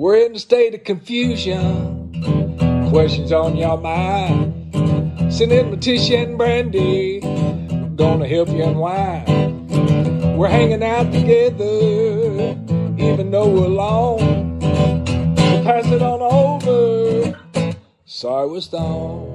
We're in a state of confusion. Questions on your mind. Send in Leticia and Brandi. Gonna help you unwind. We're hanging out together, even though we're alone. So pass it on over. Sorry we're stoned.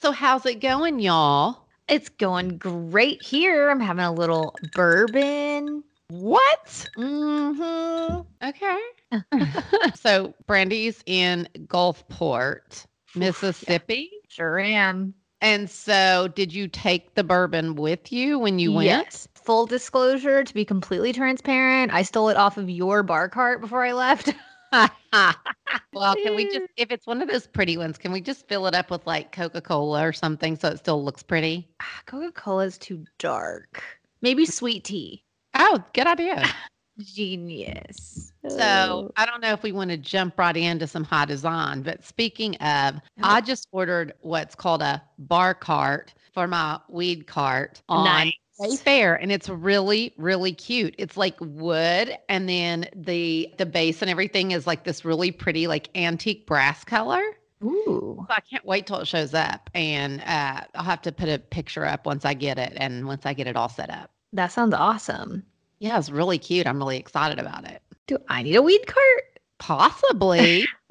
So how's it going, y'all? It's going great here. I'm having a little bourbon. What? Mm-hmm. Okay. so Brandi's in Gulfport, Mississippi. Sure am. And so did you take the bourbon with you when you went? Yes. Full disclosure, to be completely transparent, I stole it off of your bar cart before I left. well, can we just if it's one of those pretty ones, can we just fill it up with like Coca-Cola or something so it still looks pretty? Coca Cola is too dark. Maybe sweet tea. Oh, good idea. Genius. So I don't know if we want to jump right into some high design, but speaking of, I just ordered what's called a bar cart for my weed cart on Nice. Wayfair, and it's really, really cute. It's like wood, and then the the base and everything is like this really pretty, like antique brass color. Ooh. So I can't wait till it shows up, and uh, I'll have to put a picture up once I get it, and once I get it all set up. That sounds awesome. Yeah, it's really cute. I'm really excited about it. Do I need a weed cart? Possibly.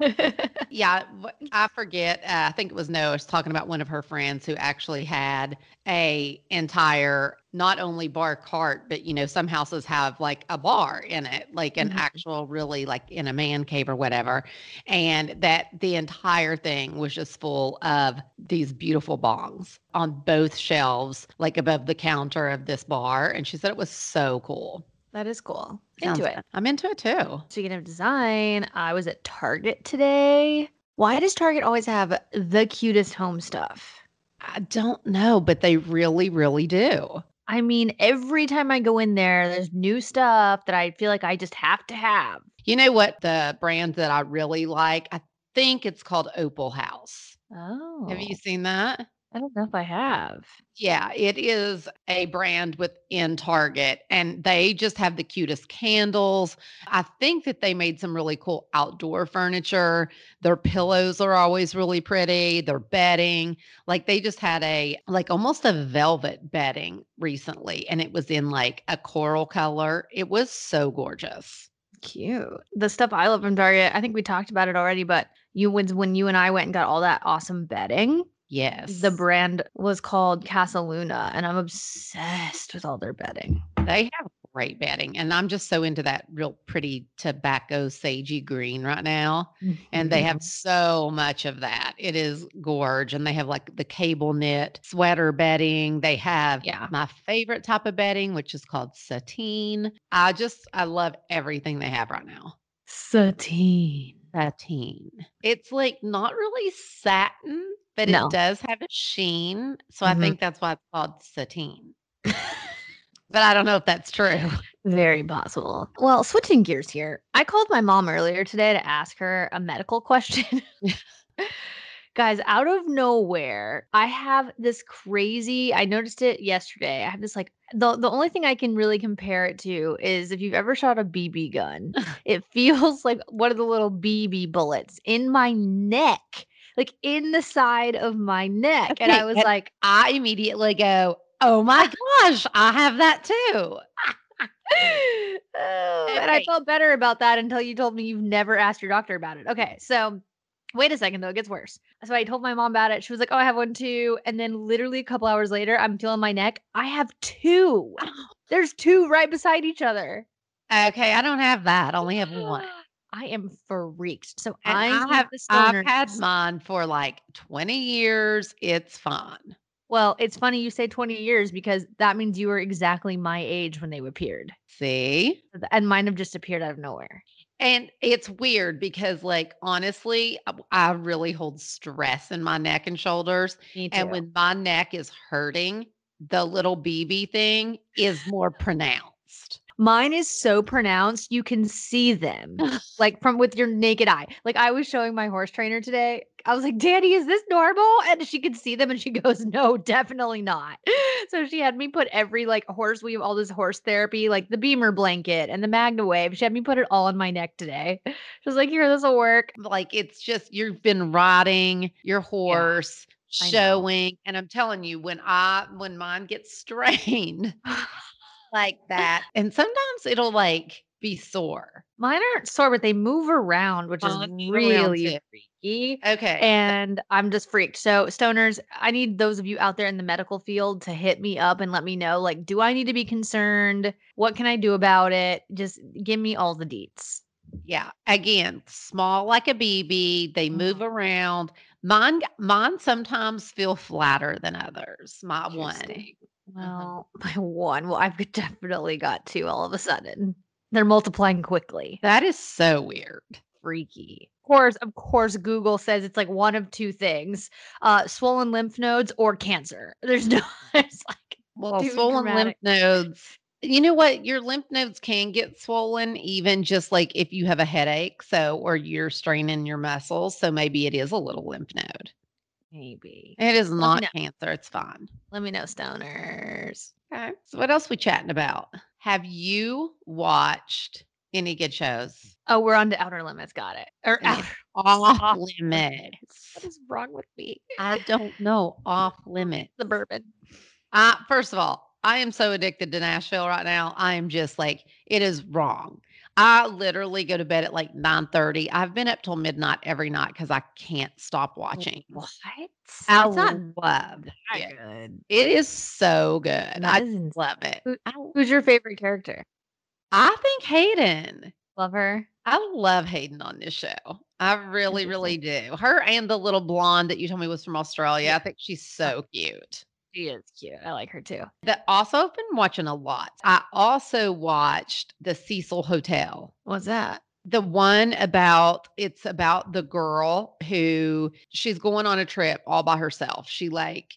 Yeah, I forget. Uh, I think it was Noah was talking about one of her friends who actually had a entire not only bar cart, but you know, some houses have like a bar in it, like an Mhm. actual really like in a man cave or whatever. And that the entire thing was just full of these beautiful bongs on both shelves, like above the counter of this bar. And she said it was so cool. That is cool. Sounds Into it. fun. I'm into it too. Speaking of design, I was at Target today. Why does Target always have the cutest home stuff? I don't know, but they really, really do. I mean, every time I go in there, there's new stuff that I feel like I just have to have. You know what the brand that I really like? I think it's called Opalhouse. Oh, Have you oh. seen that? I don't know if I have. Yeah, it is a brand within Target and they just have the cutest candles. I think that they made some really cool outdoor furniture. Their pillows are always really pretty. Their bedding, like they just had a like almost a velvet bedding recently and it was in like a coral color. It was so gorgeous. Cute. The stuff I love from Target, I think we talked about it already, but you when when you and I went and got all that awesome bedding, Yes. the brand was called Casaluna, and I'm obsessed with all their bedding. They have great bedding, and I'm just so into that real pretty tobacco sagey green right now. And they Mm-hmm. have so much of that. It is gorge, and they have like the cable knit sweater bedding. They have Yeah. my favorite type of bedding, which is called sateen. I just I love everything they have right now. Satine. Sateen. It's like not really satin, but No. it does have a sheen. So I Mhm. think that's why it's called sateen. but I don't know if that's true. Very possible. Well, switching gears here, I called my mom earlier today to ask her a medical question. Guys, out of nowhere, I have this crazy, I noticed it yesterday. I have this like the the only thing I can really compare it to is if you've ever shot a BB gun, it feels like one of the little BB bullets in my neck, like in the side of my neck. and I was and like, I immediately go, Oh my gosh, I have that too. oh, and I felt better about that until you told me you've never asked your doctor about it. Okay, so wait a second though, it gets worse. So I told my mom about it. She was like, "Oh, I have one too." And then literally a couple hours later, I'm feeling my neck. I have two. There's two right beside each other. Okay, I don't have that. I only have one. I am freaked. So And I, I have the I've had mine for like 20 years. It's fine. Well, it's funny you say 20 years because that means you were exactly my age when they appeared. See? And mine have just appeared out of nowhere. And it's weird because, like, honestly, I- I really hold stress in my neck and shoulders. Me too. And when my neck is hurting, the little BB thing is more pronounced. Mine is so pronounced, you can see them like from with your naked eye. Like I was showing my horse trainer today. I was like, Danny, is this normal? And she could see them and she goes, No, definitely not. So she had me put every like horse, we have all this horse therapy, like the Bemer blanket and the MagnaWave. She had me put it all on my neck today. She was like, Here, this will work. Like, it's just you've been riding your horse, know. showing. And I'm telling you, when I, when mine gets strained like that, and sometimes it'll like be sore. Mine aren't sore, but they move around, which is really freaky. Okay. and I'm just freaked. So, stoners, I need those of you out there in the medical field to hit me up and let me know like, do I need to be concerned? What can I do about it? Just give me all the deets. Yeah. Again, small like a BB. They move mm-hmm. around. Mine, mine sometimes feel flatter than others. My one. Interesting. Well, my one. Well, I've definitely got two all of a sudden. They're multiplying quickly. That is so weird. Freaky. Of course, of course, Google says it's like one of two things: uh, swollen lymph nodes or cancer. There's no. It's like Well, swollen dramatic. lymph nodes. You know what? Your lymph nodes can get swollen even just like if you have a headache. So, or you're straining your muscles. So maybe it is a little lymph node. Maybe. It is not cancer. It's fine. Let me know, stoners. Okay. So, what else we chatting about? Have you watched any good shows? Oh, we're on to outer limits. Got it. Or outer Off Off limits. What is wrong with me? I don't know. Off limits. The bourbon. Uh, first of all, I am so addicted to Nashville right now. I am just like, it is wrong. I literally go to bed at like 9 30. I've been up till midnight every night because I can't stop watching. What? I That's not love that it. good. It is so good. That I is love it. Who- Who's your favorite character? I think Hayden. Love her. I love Hayden on this show. I really, really do. Her and the little blonde that you told me was from Australia. I think she's so cute. She is cute. I like her too. That also I've been watching a lot. I also watched the Cecil Hotel. What's that? The one about it's about the girl who she's going on a trip all by herself. She like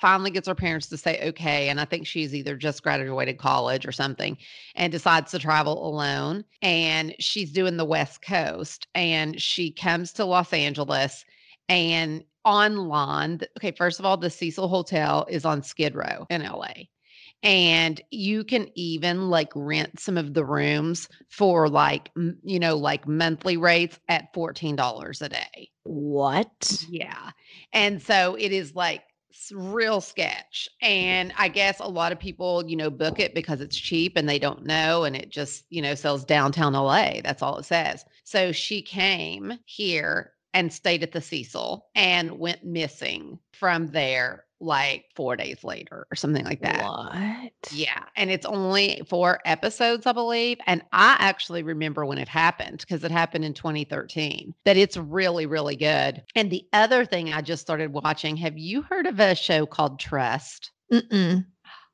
finally gets her parents to say okay and I think she's either just graduated college or something and decides to travel alone and she's doing the west coast and she comes to Los Angeles and online th- okay first of all the Cecil Hotel is on Skid Row in LA and you can even like rent some of the rooms for like m- you know like monthly rates at $14 a day What? yeah and so it is like real sketch and i guess a lot of people you know book it because it's cheap and they don't know and it just you know sells downtown la that's all it says so she came here and stayed at the cecil and went missing from there like four days later or something like that What? yeah, and it's only four episodes, I believe. And I actually remember when it happened because it happened in 2013. That it's really, really good. And the other thing I just started watching, have you heard of a show called Trust? Mm-mm.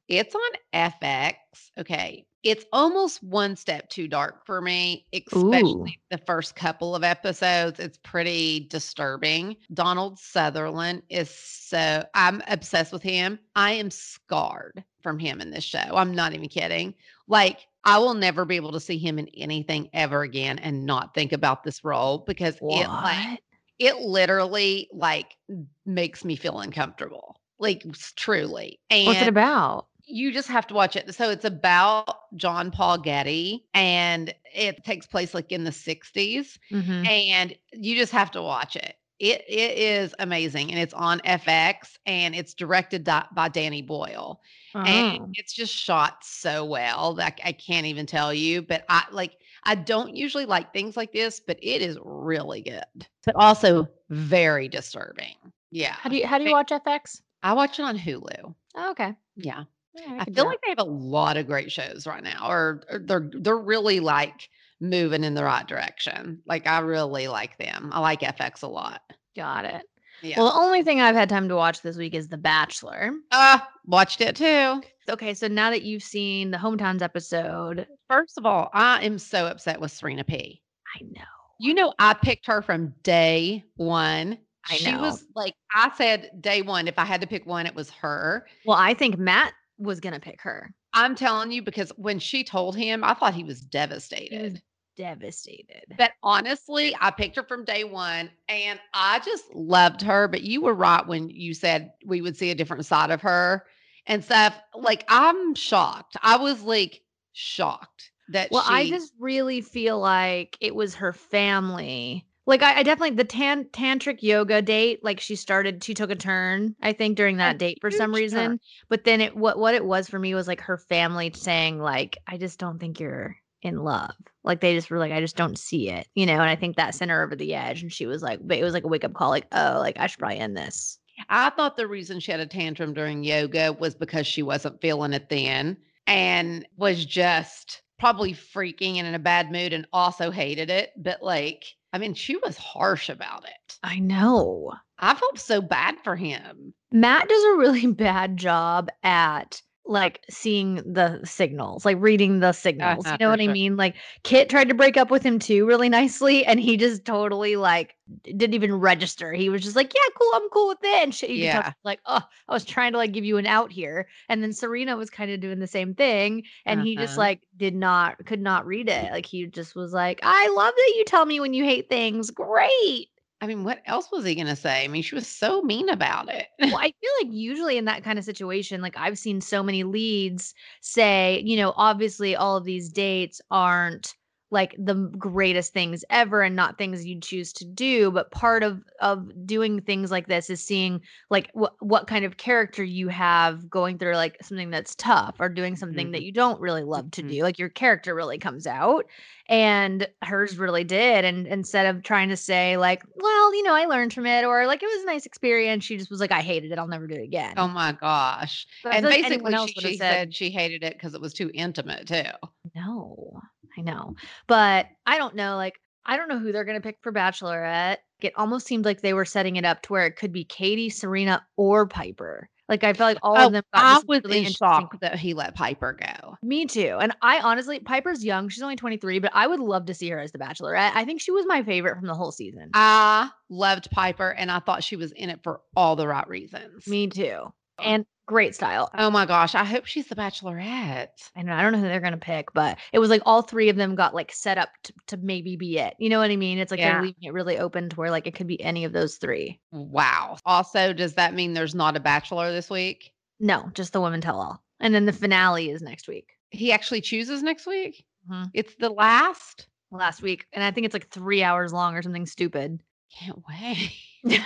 It's on FX. Okay. It's almost one step too dark for me, especially the first couple of episodes. It's pretty disturbing. Donald Sutherland is so, I'm obsessed with him. I am scarred from him in this show. I'm not even kidding. Like, I will never be able to see him in anything ever again and not think about this role because it like it literally like makes me feel uncomfortable. Like truly. And What's it about? You just have to watch it. So it's about John Paul Getty and it takes place like in the 60s Mhm. and you just have to watch it. It it is amazing and it's on FX and it's directed di- by Danny Boyle and Oh. it's just shot so well that I can't even tell you. But I like I don't usually like things like this, but it is really good, but also very disturbing. Yeah, How do you how do you watch FX? I watch it on Hulu. Oh, okay. Yeah. Yeah, I do feel like they have a lot of great shows right now, or, or they're they're really like moving in the right direction. Like I really like them. I like FX a lot. Got it. Yeah. Well, the only thing I've had time to watch this week is The Bachelor. uh, watched it too. Okay, so now that you've seen the Hometowns episode, First of all, I am so upset with Serena P. I know. You know, I picked her from day one. I she know. She was like, I said day one, if I had to pick one, it was her. Well, I think Matt was gonna pick her. I'm telling you, because when she told him, I thought he was devastated. Devastated. But honestly, I picked her from day one and I just loved her. But you were right when you said we would see a different side of her and stuff. Like, I'm shocked. I was like shocked that Well, she, I just really feel like it was her family. Like I, I definitely the tan tantric yoga date, like she started, she took a turn, I think, during that A date for some turn. reason. But then it what what it was for me was like her family saying, like, I just don't think you're in love. Like they just were like, I just don't see it, you know. And I think that sent her over the edge. And she was like, but it was like a wake up call, like, oh, like I should probably end this. I thought the reason she had a tantrum during yoga was because she wasn't feeling it then and was just probably freaking and in a bad mood and also hated it. But like, I mean, she was harsh about it. I know. I felt so bad for him. Matt does a really bad job at like seeing the signals, like reading the signals. Uh-huh, you know for what I mean? Like Kit tried to break up with him too really nicely and he just totally like didn't even register. He was just like, "Yeah, cool, I'm cool with it." And she tell Yeah. like, "Oh, I was trying to like give you an out here." And then Serena was kind of doing the same thing and he just Uh-huh. like did not could not read it. Like he just was like, "I love that you tell me when you hate things. Great." I mean, what else was he going to say? I mean, she was so mean about it. well, I feel like usually in that kind of situation, like I've seen so many leads say, you know, obviously all of these dates aren't like the greatest things ever and not things you'd choose to do but part of of doing things like this is seeing like what what kind of character you have going through like something that's tough or doing something that you don't really love to Mhm. do like your character really comes out and hers really did and instead of trying to say like well you know i learned from it or like it was a nice experience she just was like i hated it i'll never do it again oh my gosh. I And feel like anyone basically, she, she said she hated it because it was too intimate, too. no i know but i don't know like i don't know who they're going to pick for bachelorette it almost seemed like they were setting it up to where it could be katie serena or pieper like i felt like all Oh, of them got I this was really in shock that he let Pieper go. Me too. And I honestly, Pieper's young. She's only 23, but I would love to see her as the Bachelorette. I think she was my favorite from the whole season. I loved Piper and I thought she was in it for all the right reasons. Me too. And great style. Oh my gosh. I hope she's the bachelorette. I know I don't know who they're gonna pick, but it was like all three of them got like set up to, to maybe be it. You know what I mean? It's like Yeah. they're leaving it really open to where like it could be any of those three. Wow. Also, does that mean there's not a bachelor this week? No, just the women tell all. And then the finale is next week. He actually chooses next week? Mhm. It's the last? Last week. And I think it's like three hours long or something stupid. Can't wait.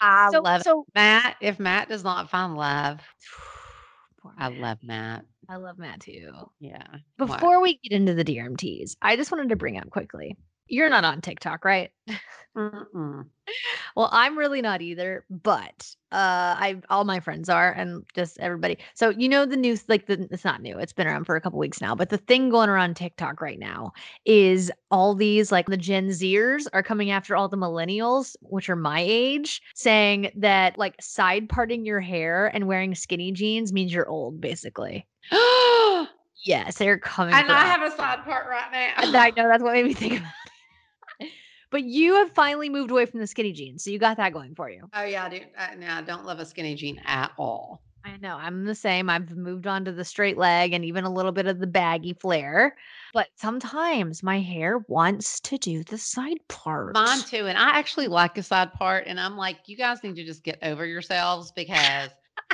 I so, love so Matt. If Matt does not find love, I love Matt. I love Matt too. Yeah. What? Before we get into the Dear MTs, I just wanted to bring up quickly. You're not on TikTok, right? Well, I'm really not either, but uh I all my friends are and just everybody. So you know the news like the it's not new. It's been around for a couple weeks now, but the thing going around TikTok right now is all these like the Gen Zers are coming after all the millennials, which are my age, saying that like side parting your hair and wearing skinny jeans means you're old basically. Yes, they're coming And I have a side part right now. I know that's what made me think about it. But you have finally moved away from the skinny jeans, so you got that going for you. Oh yeah, I do. I, no, I don't love a skinny jean at all. I know I'm the same. I've moved on to the straight leg and even a little bit of the baggy flare. But sometimes my hair wants to do the side part. Mine too, and I actually like a side part. And I'm like, you guys need to just get over yourselves because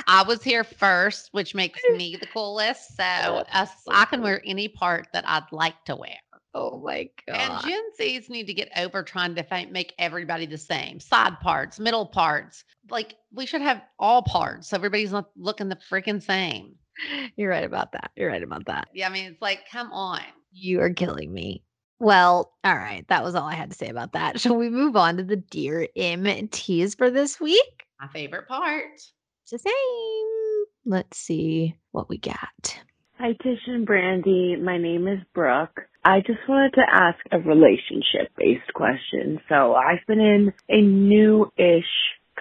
I was here first, which makes me the coolest. So uh, I can wear any part that I'd like to wear. Oh my God. And god. Gen Zs need to get over trying to fi- make everybody the same side parts, middle parts. Like we should have all parts so everybody's not looking the freaking same. You're right about that. You're right about that. Yeah, I mean, it's like, come on. You are killing me. Well, all right. That was all I had to say about that. Shall we move on to the dear MTs for this week? My favorite part. It's the same. Let's see what we got. Hi, Tish and Brandi. My name is Brooke. I just wanted to ask a relationship based question. So I've been in a new ish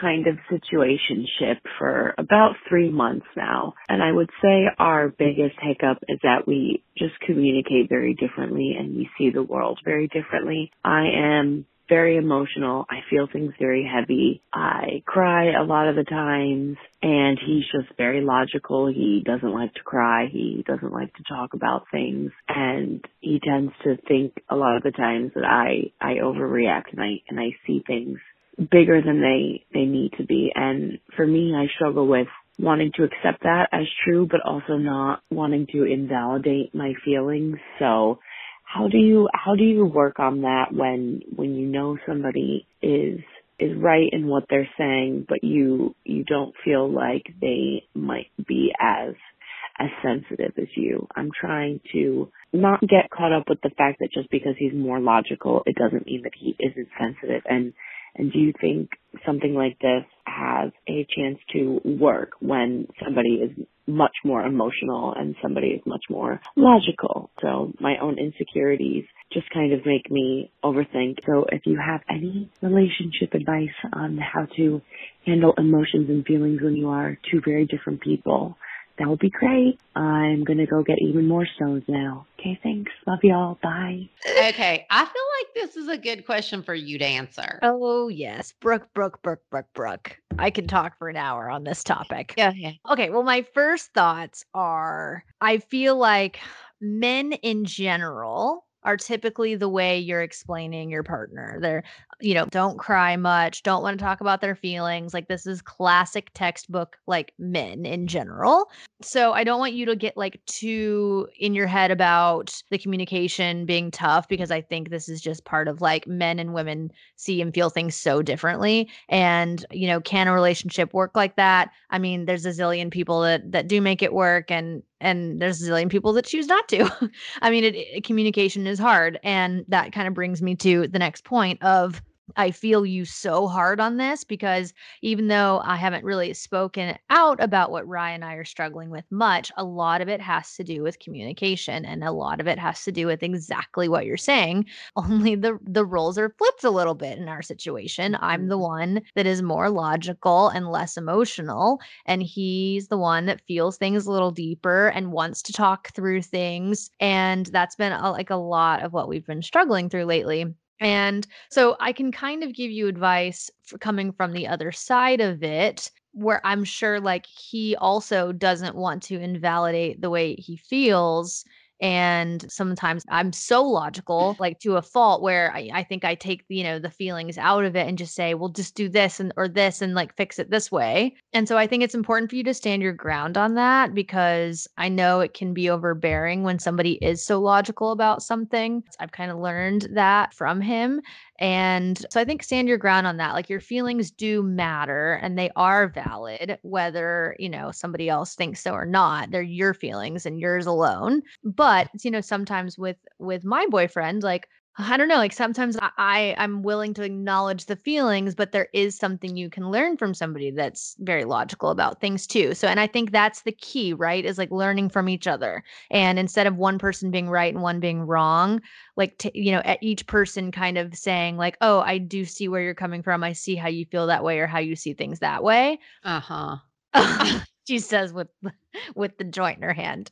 kind of situationship for about three months now. And I would say our biggest hiccup is that we just communicate very differently and we see the world very differently. I am very emotional. I feel things very heavy. I cry a lot of the times and he's just very logical. He doesn't like to cry. He doesn't like to talk about things and he tends to think a lot of the times that I, I overreact and I, and I see things bigger than they, they need to be. And for me, I struggle with wanting to accept that as true, but also not wanting to invalidate my feelings. So how do you how do you work on that when when you know somebody is is right in what they're saying but you you don't feel like they might be as as sensitive as you. I'm trying to not get caught up with the fact that just because he's more logical it doesn't mean that he isn't sensitive and and do you think something like this has a chance to work when somebody is much more emotional and somebody is much more logical? So my own insecurities just kind of make me overthink. So if you have any relationship advice on how to handle emotions and feelings when you are two very different people, that would be great. I'm gonna go get even more stones now. Okay, thanks. Love y'all. Bye. Okay, I feel like this is a good question for you to answer. Oh, yes. Brooke, Brooke, Brooke, Brooke, Brooke. I can talk for an hour on this topic. Yeah, yeah. Okay, well, my first thoughts are I feel like men in general are typically the way you're explaining your partner. They're, you know, don't cry much, don't want to talk about their feelings. Like this is classic textbook like men in general. So I don't want you to get like too in your head about the communication being tough because I think this is just part of like men and women see and feel things so differently. And, you know, can a relationship work like that? I mean, there's a zillion people that that do make it work and and there's a zillion people that choose not to. I mean, it, it, communication is hard. And that kind of brings me to the next point of I feel you so hard on this because even though I haven't really spoken out about what Ryan and I are struggling with much, a lot of it has to do with communication and a lot of it has to do with exactly what you're saying. Only the the roles are flipped a little bit in our situation. I'm the mm-hmm. one that is more logical and less emotional and he's the one that feels things a little deeper and wants to talk through things and that's been a, like a lot of what we've been struggling through lately. And so I can kind of give you advice coming from the other side of it, where I'm sure like he also doesn't want to invalidate the way he feels and sometimes i'm so logical like to a fault where I, I, think i take you know the feelings out of it and just say well just do this and or this and like fix it this way. And so i think it's important for you to stand your ground on that because i know it can be overbearing when somebody is so logical about something. I've kind of learned that from him and so I think stand your ground on that. Like your feelings do matter and they are valid, whether, you know, somebody else thinks so or not. They're your feelings and yours alone. But, you know, sometimes with with my boyfriend, like I don't know, like sometimes I I'm willing to acknowledge the feelings, but there is something you can learn from somebody that's very logical about things too. So and I think that's the key, right? Is like learning from each other. And instead of one person being right and one being wrong, like t- you know, at each person kind of saying like, "Oh, I do see where you're coming from. I see how you feel that way or how you see things that way." Uh-huh. she says with with the joint in her hand.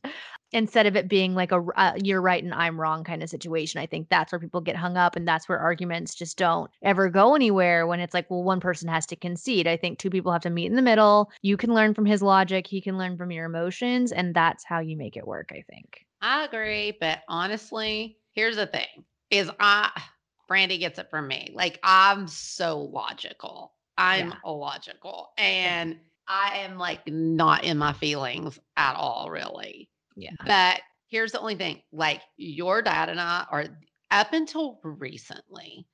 Instead of it being like a uh, you're right and i'm wrong kind of situation i think that's where people get hung up and that's where arguments just don't ever go anywhere when it's like well one person has to concede. I think two people have to meet in the middle. You can learn from his logic he can learn from your emotions and that's how you make it work i think. I agree but honestly here's the thing is i brandi gets it from me like i'm so logical. I'm yeah. illogical and yeah I am like not in my feelings at all, really. Yeah. But here's the only thing like your dad and I are up until recently,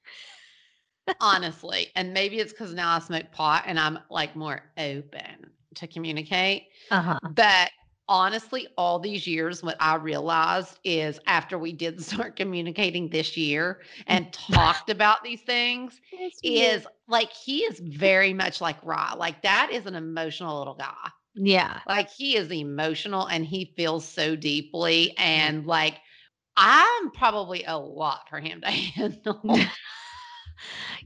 honestly, and maybe it's because now I smoke pot and I'm like more open to communicate. Uh-huh. But honestly, all these years, what I realized is after we did start communicating this year mm. and talked about these things, is like he is very much like Ra. Like that is an emotional little guy. Yeah. Like he is emotional and he feels so deeply. Mm. And like I'm probably a lot for him to handle.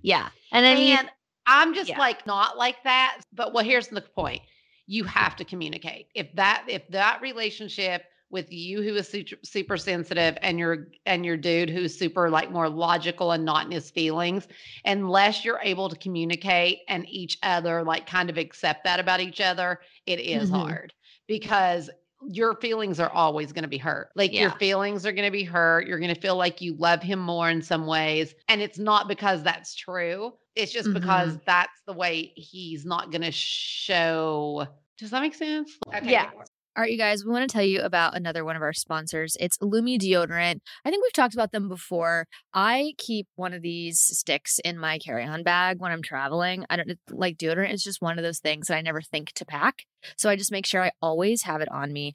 yeah. And I mean, and I'm just yeah. like not like that. But well, here's the point. You have to communicate. If that if that relationship with you who is super, super sensitive and your and your dude who's super like more logical and not in his feelings unless you're able to communicate and each other like kind of accept that about each other it is Mhm. hard because your feelings are always going to be hurt. Like your feelings are going to be hurt. You're going to feel like you love him more in some ways. And it's not because that's true it's just because mm-hmm. that's the way he's not going to show does that make sense okay Yeah. All right, you guys, we want to tell you about another one of our sponsors. It's Lume deodorant. I think we've talked about them before. I keep one of these sticks in my carry-on bag when I'm traveling. I don't like deodorant it's just one of those things that I never think to pack. So I just make sure I always have it on me.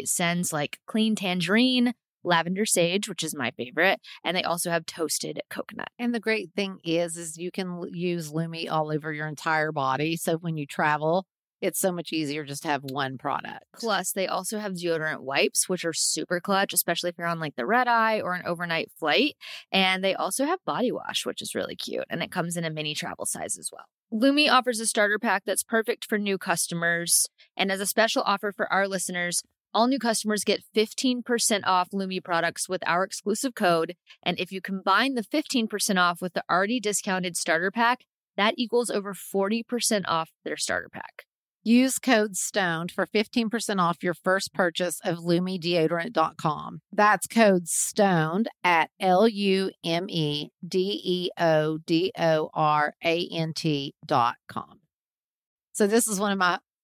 scents like clean tangerine, lavender sage, which is my favorite, and they also have toasted coconut. And the great thing is, is you can use Lume all over your entire body. So when you travel, it's so much easier just to have one product. Plus, they also have deodorant wipes, which are super clutch, especially if you're on like the red eye or an overnight flight. And they also have body wash, which is really cute. And it comes in a mini travel size as well. Lume offers a starter pack that's perfect for new customers. And as a special offer for our listeners, all new customers get 15% off Lume products with our exclusive code. And if you combine the 15% off with the already discounted starter pack, that equals over 40% off their starter pack. Use code STONED for 15% off your first purchase of LumeDeodorant.com. That's code STONED at L U M E D E O D O R A N T.com. So, this is one of my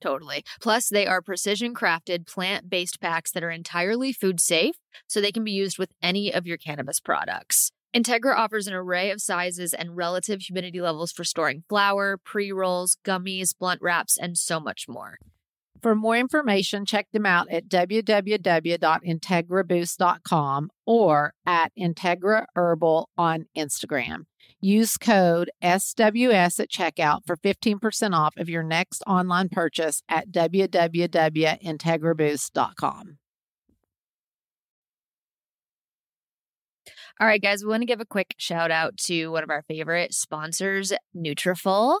Totally. Plus, they are precision crafted plant based packs that are entirely food safe, so they can be used with any of your cannabis products. Integra offers an array of sizes and relative humidity levels for storing flour, pre rolls, gummies, blunt wraps, and so much more. For more information, check them out at www.integraboost.com or at Integra Herbal on Instagram. Use code SWS at checkout for 15% off of your next online purchase at www.integraboost.com. All right, guys, we want to give a quick shout out to one of our favorite sponsors, Nutrafol.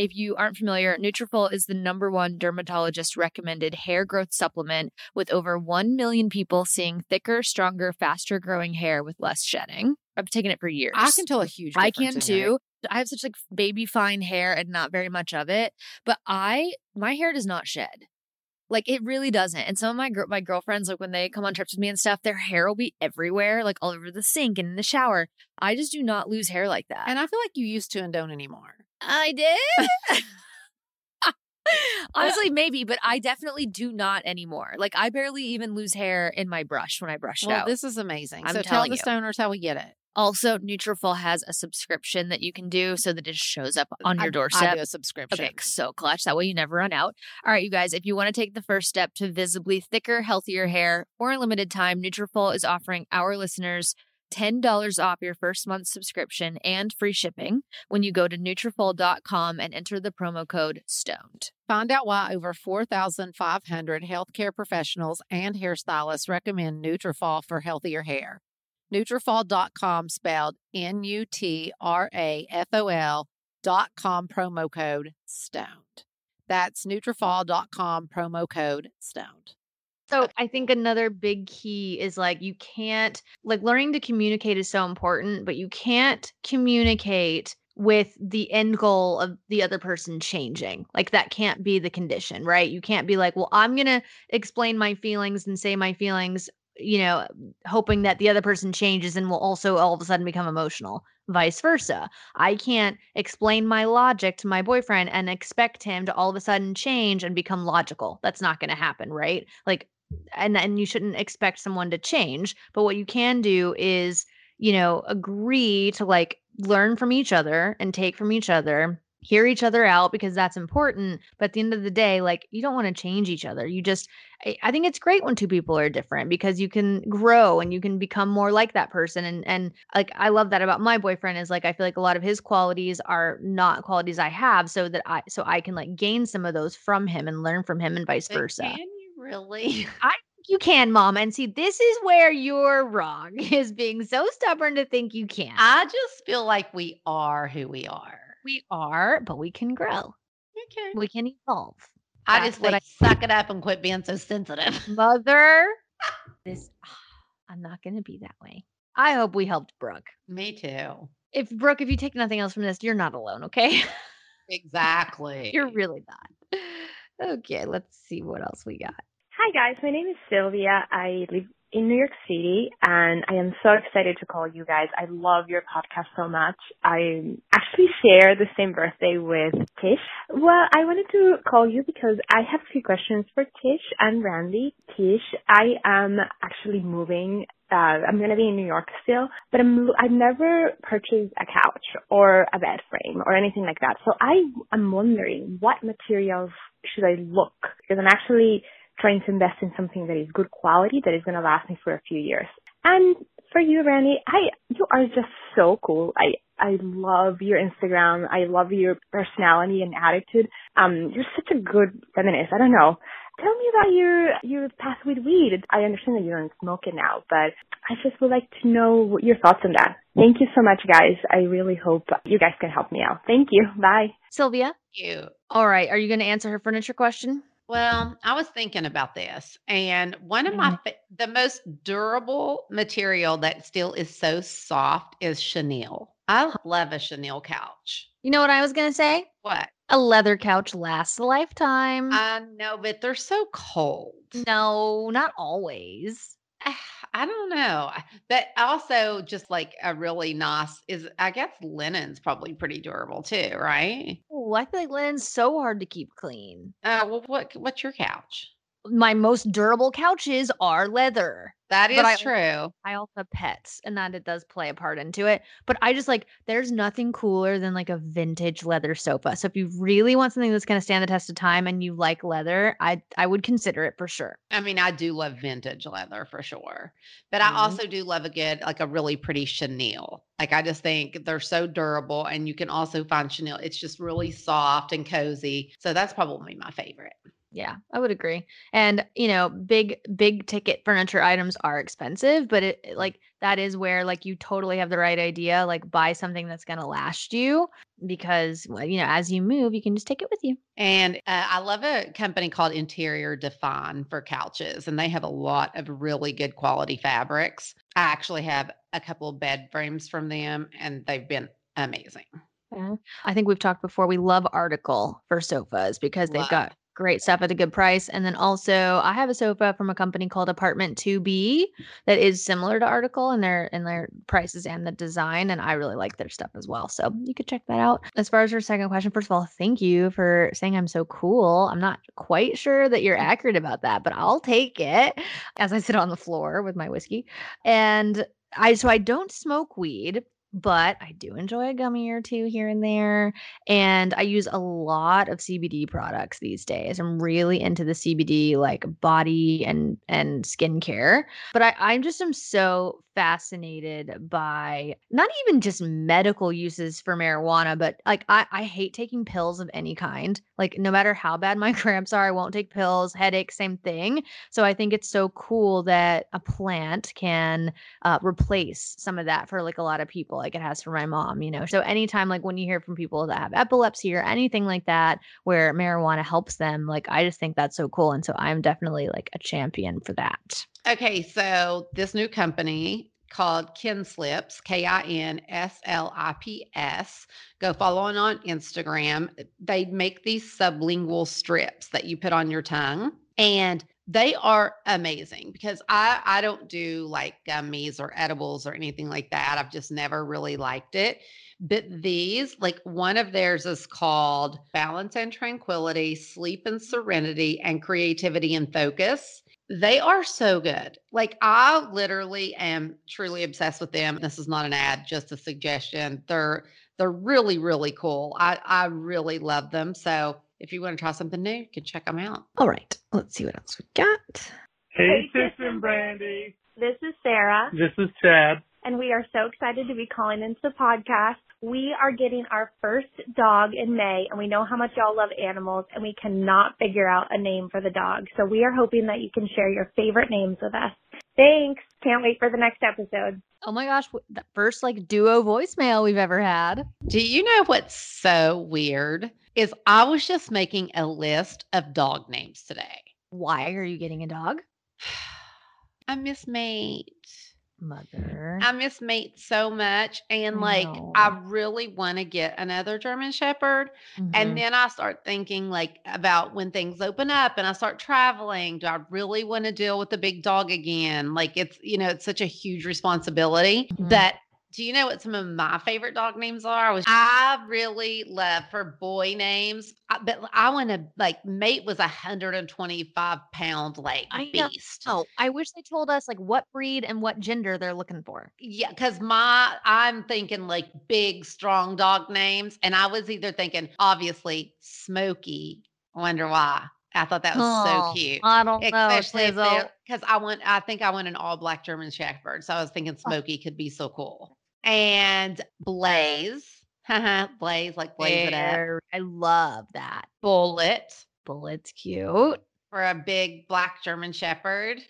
If you aren't familiar, Nutrafol is the number one dermatologist recommended hair growth supplement with over 1 million people seeing thicker, stronger, faster growing hair with less shedding. I've taken it for years. I can tell a huge I can too. I have such like baby fine hair and not very much of it, but I my hair does not shed. Like it really doesn't. And some of my gr- my girlfriends like when they come on trips with me and stuff, their hair will be everywhere, like all over the sink and in the shower. I just do not lose hair like that. And I feel like you used to and don't anymore. I did. Honestly, maybe, but I definitely do not anymore. Like I barely even lose hair in my brush when I brush it Well, out. this is amazing. I'm so tell telling the you. stoners how we get it. Also, Nutrafol has a subscription that you can do so that it shows up on I- your doorstep. I do a subscription. Okay, so clutch. That way you never run out. All right, you guys, if you want to take the first step to visibly thicker, healthier hair for a limited time, Nutrafol is offering our listeners $10 off your first month subscription and free shipping when you go to Nutrafol.com and enter the promo code STONED. Find out why over 4,500 healthcare professionals and hairstylists recommend Nutrafol for healthier hair. Nutrafol.com spelled N-U-T-R-A-F-O-L dot com promo code STONED. That's Nutrafol.com promo code STONED. So I think another big key is like you can't like learning to communicate is so important, but you can't communicate with the end goal of the other person changing. Like that can't be the condition, right? You can't be like, "Well, I'm going to explain my feelings and say my feelings, you know, hoping that the other person changes and will also all of a sudden become emotional." Vice versa. I can't explain my logic to my boyfriend and expect him to all of a sudden change and become logical. That's not going to happen, right? Like and and you shouldn't expect someone to change but what you can do is you know agree to like learn from each other and take from each other hear each other out because that's important but at the end of the day like you don't want to change each other you just I, I think it's great when two people are different because you can grow and you can become more like that person and and like i love that about my boyfriend is like i feel like a lot of his qualities are not qualities i have so that i so i can like gain some of those from him and learn from him and vice But versa Can you really? I you can, mom. And see, this is where you're wrong, is being so stubborn to think you can. I just feel like we are who we are. We are, but we can grow. Okay. We can evolve. I That's just what think suck it up and quit being so sensitive. Mother, this I'm not going to be that way. I hope we helped Brooke. Me too. If Brooke, if you take nothing else from this, you're not alone, okay? Exactly. you're really not. Okay, let's see what else we got. Hi guys, my name is Sylvia. I live in New York City and I am so excited to call you guys. I love your podcast so much. I actually share the same birthday with Tish. Well, I wanted to call you because I have a few questions for Tish and Randy. Tish, I am actually moving uh, I'm gonna be in New York still, but I'm I've never purchased a couch or a bed frame or anything like that. So I am wondering what materials should I look because I'm actually trying to invest in something that is good quality that is gonna last me for a few years. And for you, Randy, I you are just so cool. I I love your Instagram. I love your personality and attitude. Um, you're such a good feminist. I don't know. Tell me about your your path with weed. I understand that you don't smoke it now, but I just would like to know your thoughts on that. Thank you so much, guys. I really hope you guys can help me out. Thank you. Bye. Sylvia, you. all right, are you going to answer her furniture question? Well, I was thinking about this, and one of my mm-hmm. fa- the most durable material that still is so soft is chenille. I love a chenille couch. You know what I was going to say? What? A leather couch lasts a lifetime. I know, but they're so cold. no, not always. Ah. I don't know. But also just like a really nice is I guess linen's probably pretty durable too, right? Oh, I feel like linen's so hard to keep clean. Uh well what what's your couch? My most durable couches are leather. That is I- true. I also have pets, and that it does play a part into it. But I just like there's nothing cooler than like a vintage leather sofa. So if you really want something that's gonna stand the test of time and you like leather, I I would consider it for sure. I mean, I do love vintage leather for sure. But I Mhm. also do love a good like a really pretty chenille. Like I just think they're so durable and you can also find chenille. It's just really soft and cozy. So that's probably my favorite. Yeah, I would agree. And, you know, big big ticket furniture items are expensive, but it like that is where like you totally have the right idea, like buy something that's going to last you because well, you know, as you move, you can just take it with you. And uh, I love a company called Interior Define for couches, and they have a lot of really good quality fabrics. I actually have a couple of bed frames from them, and they've been amazing. I think we've talked before. We love Article for sofas because they've Love. got great stuff at a good price. And then also, I have a sofa from a company called Apartment 2B that is similar to Article in their in their prices and the design. And I really like their stuff as well. So you could check that out. As far as your second question, first of all, thank you for saying I'm so cool. I'm not quite sure that you're accurate about that, but I'll take it as I sit on the floor with my whiskey. And I so I don't smoke weed, but I do enjoy a gummy or two here and there. And I use a lot of CBD products these days. I'm really into the CBD like body and and skincare. But I, I'm just am so fascinated by not even just medical uses for marijuana, but like I, I hate taking pills of any kind. Like no matter how bad my cramps are, I won't take pills, headache, same thing. So I think it's so cool that a plant can uh, replace some of that for like a lot of people, like it has for my mom, you know. So anytime like when you hear from people that have epilepsy or anything like that where marijuana helps them, like I just think that's so cool. And so I'm definitely like a champion for that. Okay, so this new company called Kinslips, K I N S L I P S. Go follow on on Instagram. They make these sublingual strips that you put on your tongue and they are amazing because I I don't do like gummies or edibles or anything like that. I've just never really liked it. But these, like one of theirs is called Balance and Tranquility, Sleep and Serenity, and Creativity and Focus. They are so good. Like I literally am truly obsessed with them. This is not an ad, just a suggestion. They're they're really really cool. I I really love them. So if you want to try something new, you can check them out. All right, let's see what else we got. Hey, Tish and Brandi. This is Sarah, This is Chad. and we are so excited to be calling into the podcast. We are getting our first dog in May, and we know how much y'all love animals, and we cannot figure out a name for the dog. So we are hoping that you can share your favorite names with us. Thanks. Can't wait for the next episode. Oh my gosh, the first like duo voicemail we've ever had. Do you know what's so weird? Is I was just making a list of dog names today. Why are you getting a dog? I miss Mate. Mother. I miss Mate so much. And like, I really want to get another German Shepherd. Mhm. And then I start thinking like about when things open up and I start traveling. Do I really want to deal with the big dog again? Like it's, you know, it's such a huge responsibility Mhm. that do you know what some of my favorite dog names are? I was I really love for boy names, uh, I- but I want to like mate was a 125 pound like I know. beast. Oh, I wish they told us like what breed and what gender they're looking for. Yeah, because my I'm thinking like big, strong dog names. And I was either thinking, obviously, Smokey. Wonder why. I thought that was Oh, so cute. I don't know, Especially Sizzle. because I want I think I want an all black German Shepherd. So I was thinking Smokey could be so cool. And Blaze. Blaze, like blaze it up. I love that. Bullet Bullet's cute. for a big black German Shepherd.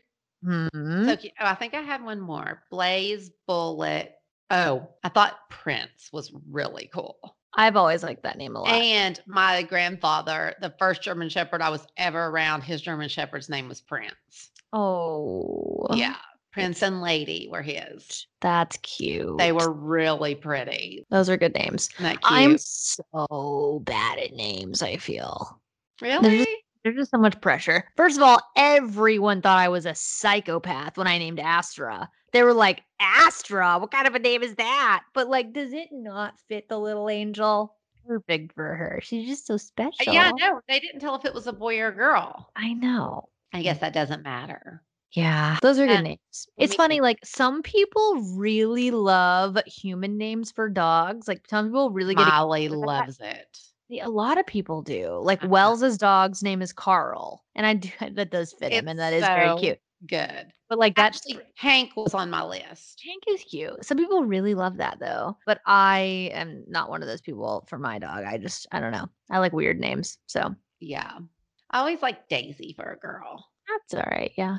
Hmm. So cute. Oh, I think I had one more. Blaze, Bullet. Oh, I thought Prince was really cool. I've always liked that name a lot. And my grandfather, the first German Shepherd I was ever around, his German Shepherd's name was Prince. oh, Yeah. Prince and Lady were his. that's cute. They were really pretty. Those are good names. Isn't that cute? I'm so bad at names. I feel really? there's just so much pressure. First of all, everyone thought I was a psychopath when I named Astra. They were like, Astra, what kind of a name is that? But like, does it not fit the little angel? Perfect for her. She's just so uh, special. Yeah, no, they didn't tell if it was a boy or a girl. I know. I guess that doesn't matter. Yeah, those are good names. It's funny, too. like some people really love human names for dogs. Like some people really get Molly excited for that. loves it. A lot of people do. Like Uh-huh. Wells's dog's name is Carl, and I do that does fit him, and that is very cute. Good. But like that's Actually, Hank was on my list. Hank is cute. Some people really love that though, but I am not one of those people for my dog. I just I don't know. I like weird names, so Yeah. I always like Daisy for a girl. that's all right. Yeah,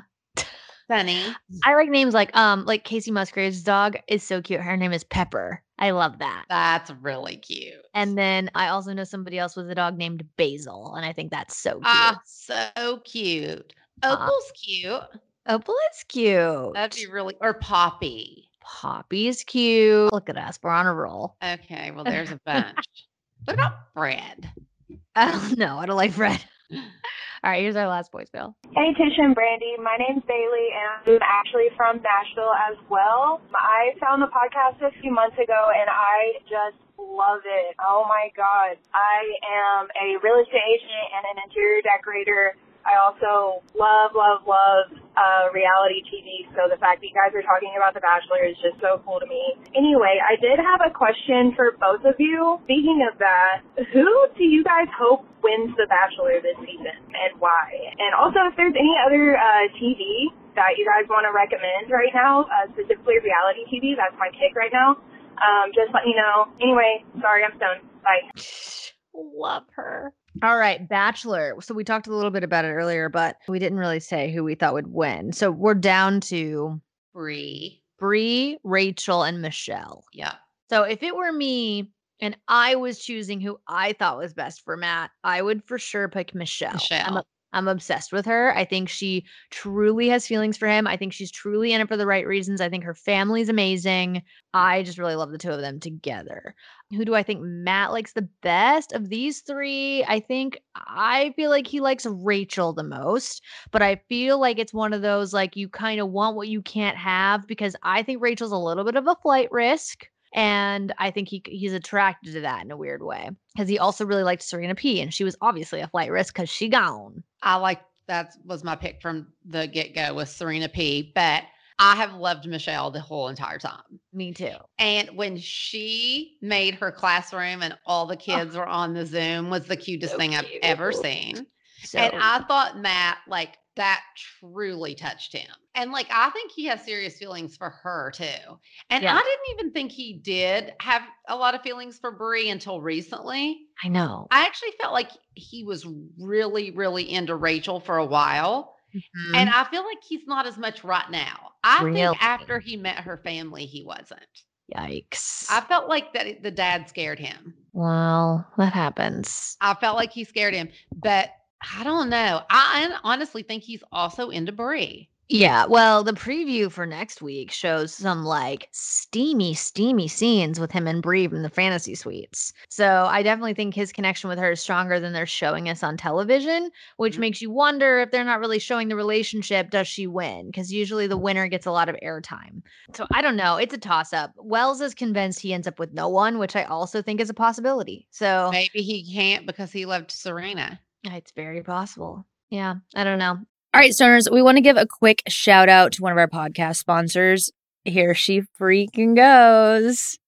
Sunny. I like names like um like Kacey Musgraves' dog is so cute. Her name is Pepper. I love that. That's really cute. And then I also know somebody else with a dog named Basil, and I think that's so cute. Ah, so cute. Uh, Opal's cute. Opal is cute. That'd be really or Poppy. Poppy's cute. Look at us. We're on a roll. Okay, well there's a bunch. what about Fred? I don't know. I don't like Fred. All right, here's our last voicemail. Hey, Tish and Brandi. My name's Bailey, and I'm actually from Nashville as well. I found the podcast a few months ago, and I just love it. Oh my God. I am a real estate agent and an interior decorator. I also love, love, love uh, reality TV. So the fact that you guys are talking about The Bachelor is just so cool to me. Anyway, I did have a question for both of you. Speaking of that, who do you guys hope wins The Bachelor this season and why? And also, if there's any other uh, TV that you guys want to recommend right now, uh, specifically reality TV. That's my take right now. Um, just let me know. Anyway, sorry, I'm stoned. Bye. Love her. All right, Bachelor. So we talked a little bit about it earlier, but we didn't really say who we thought would win. So we're down to Bri. Bri, Rachel, and Michelle. Yeah. So if it were me and I was choosing who I thought was best for Matt, I would for sure pick Michelle. I'm, a- I'm obsessed with her. I think she truly has feelings for him. I think she's truly in it for the right reasons. I think her family's amazing. I just really love the two of them together. Who do I think Matt likes the best of these three? I think I feel like he likes Rachel the most, but I feel like it's one of those like you kind of want what you can't have because I think Rachel's a little bit of a flight risk. And I think he he's attracted to that in a weird way because he also really liked Serena P, and she was obviously a flight risk because she gone. I like that was my pick from the get go with Serena P. But I have loved Michelle the whole entire time. Me too. And when she made her classroom and all the kids were on the Zoom was the cutest so thing I've ever seen. So and I thought Matt, like, that truly touched him. And like, I think he has serious feelings for her too. And Yeah. I didn't even think he did have a lot of feelings for Bri until recently. I know. I actually felt like he was really, really into Rachel for a while. Mhm. And I feel like he's not as much right now. I Really? think after he met her family, he wasn't. Yikes. I felt like that the dad scared him. well, that happens. I felt like he scared him, but I don't know. I hon- honestly think he's also into Bri. Yeah, well, the preview for next week shows some like steamy, steamy scenes with him and Bri from the fantasy suites. So I definitely think his connection with her is stronger than they're showing us on television, which Mhm. makes you wonder if they're not really showing the relationship, does she win? Because usually the winner gets a lot of airtime. So I don't know. It's a toss up. Wells is convinced he ends up with no one, which I also think is a possibility. So Maybe he can't because he loved Serena. It's very possible. Yeah, I don't know. All right, stoners, we want to give a quick shout out to one of our podcast sponsors. Here she freaking goes.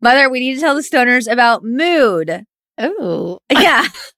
Mother, we need to tell the stoners about Mood. Oh, Yeah.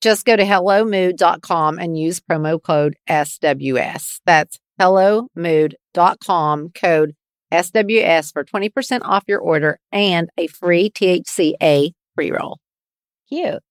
Just go to hellomood.com and use promo code SWS. That's hellomood.com code SWS for 20% off your order and a free THCA pre roll. Cute.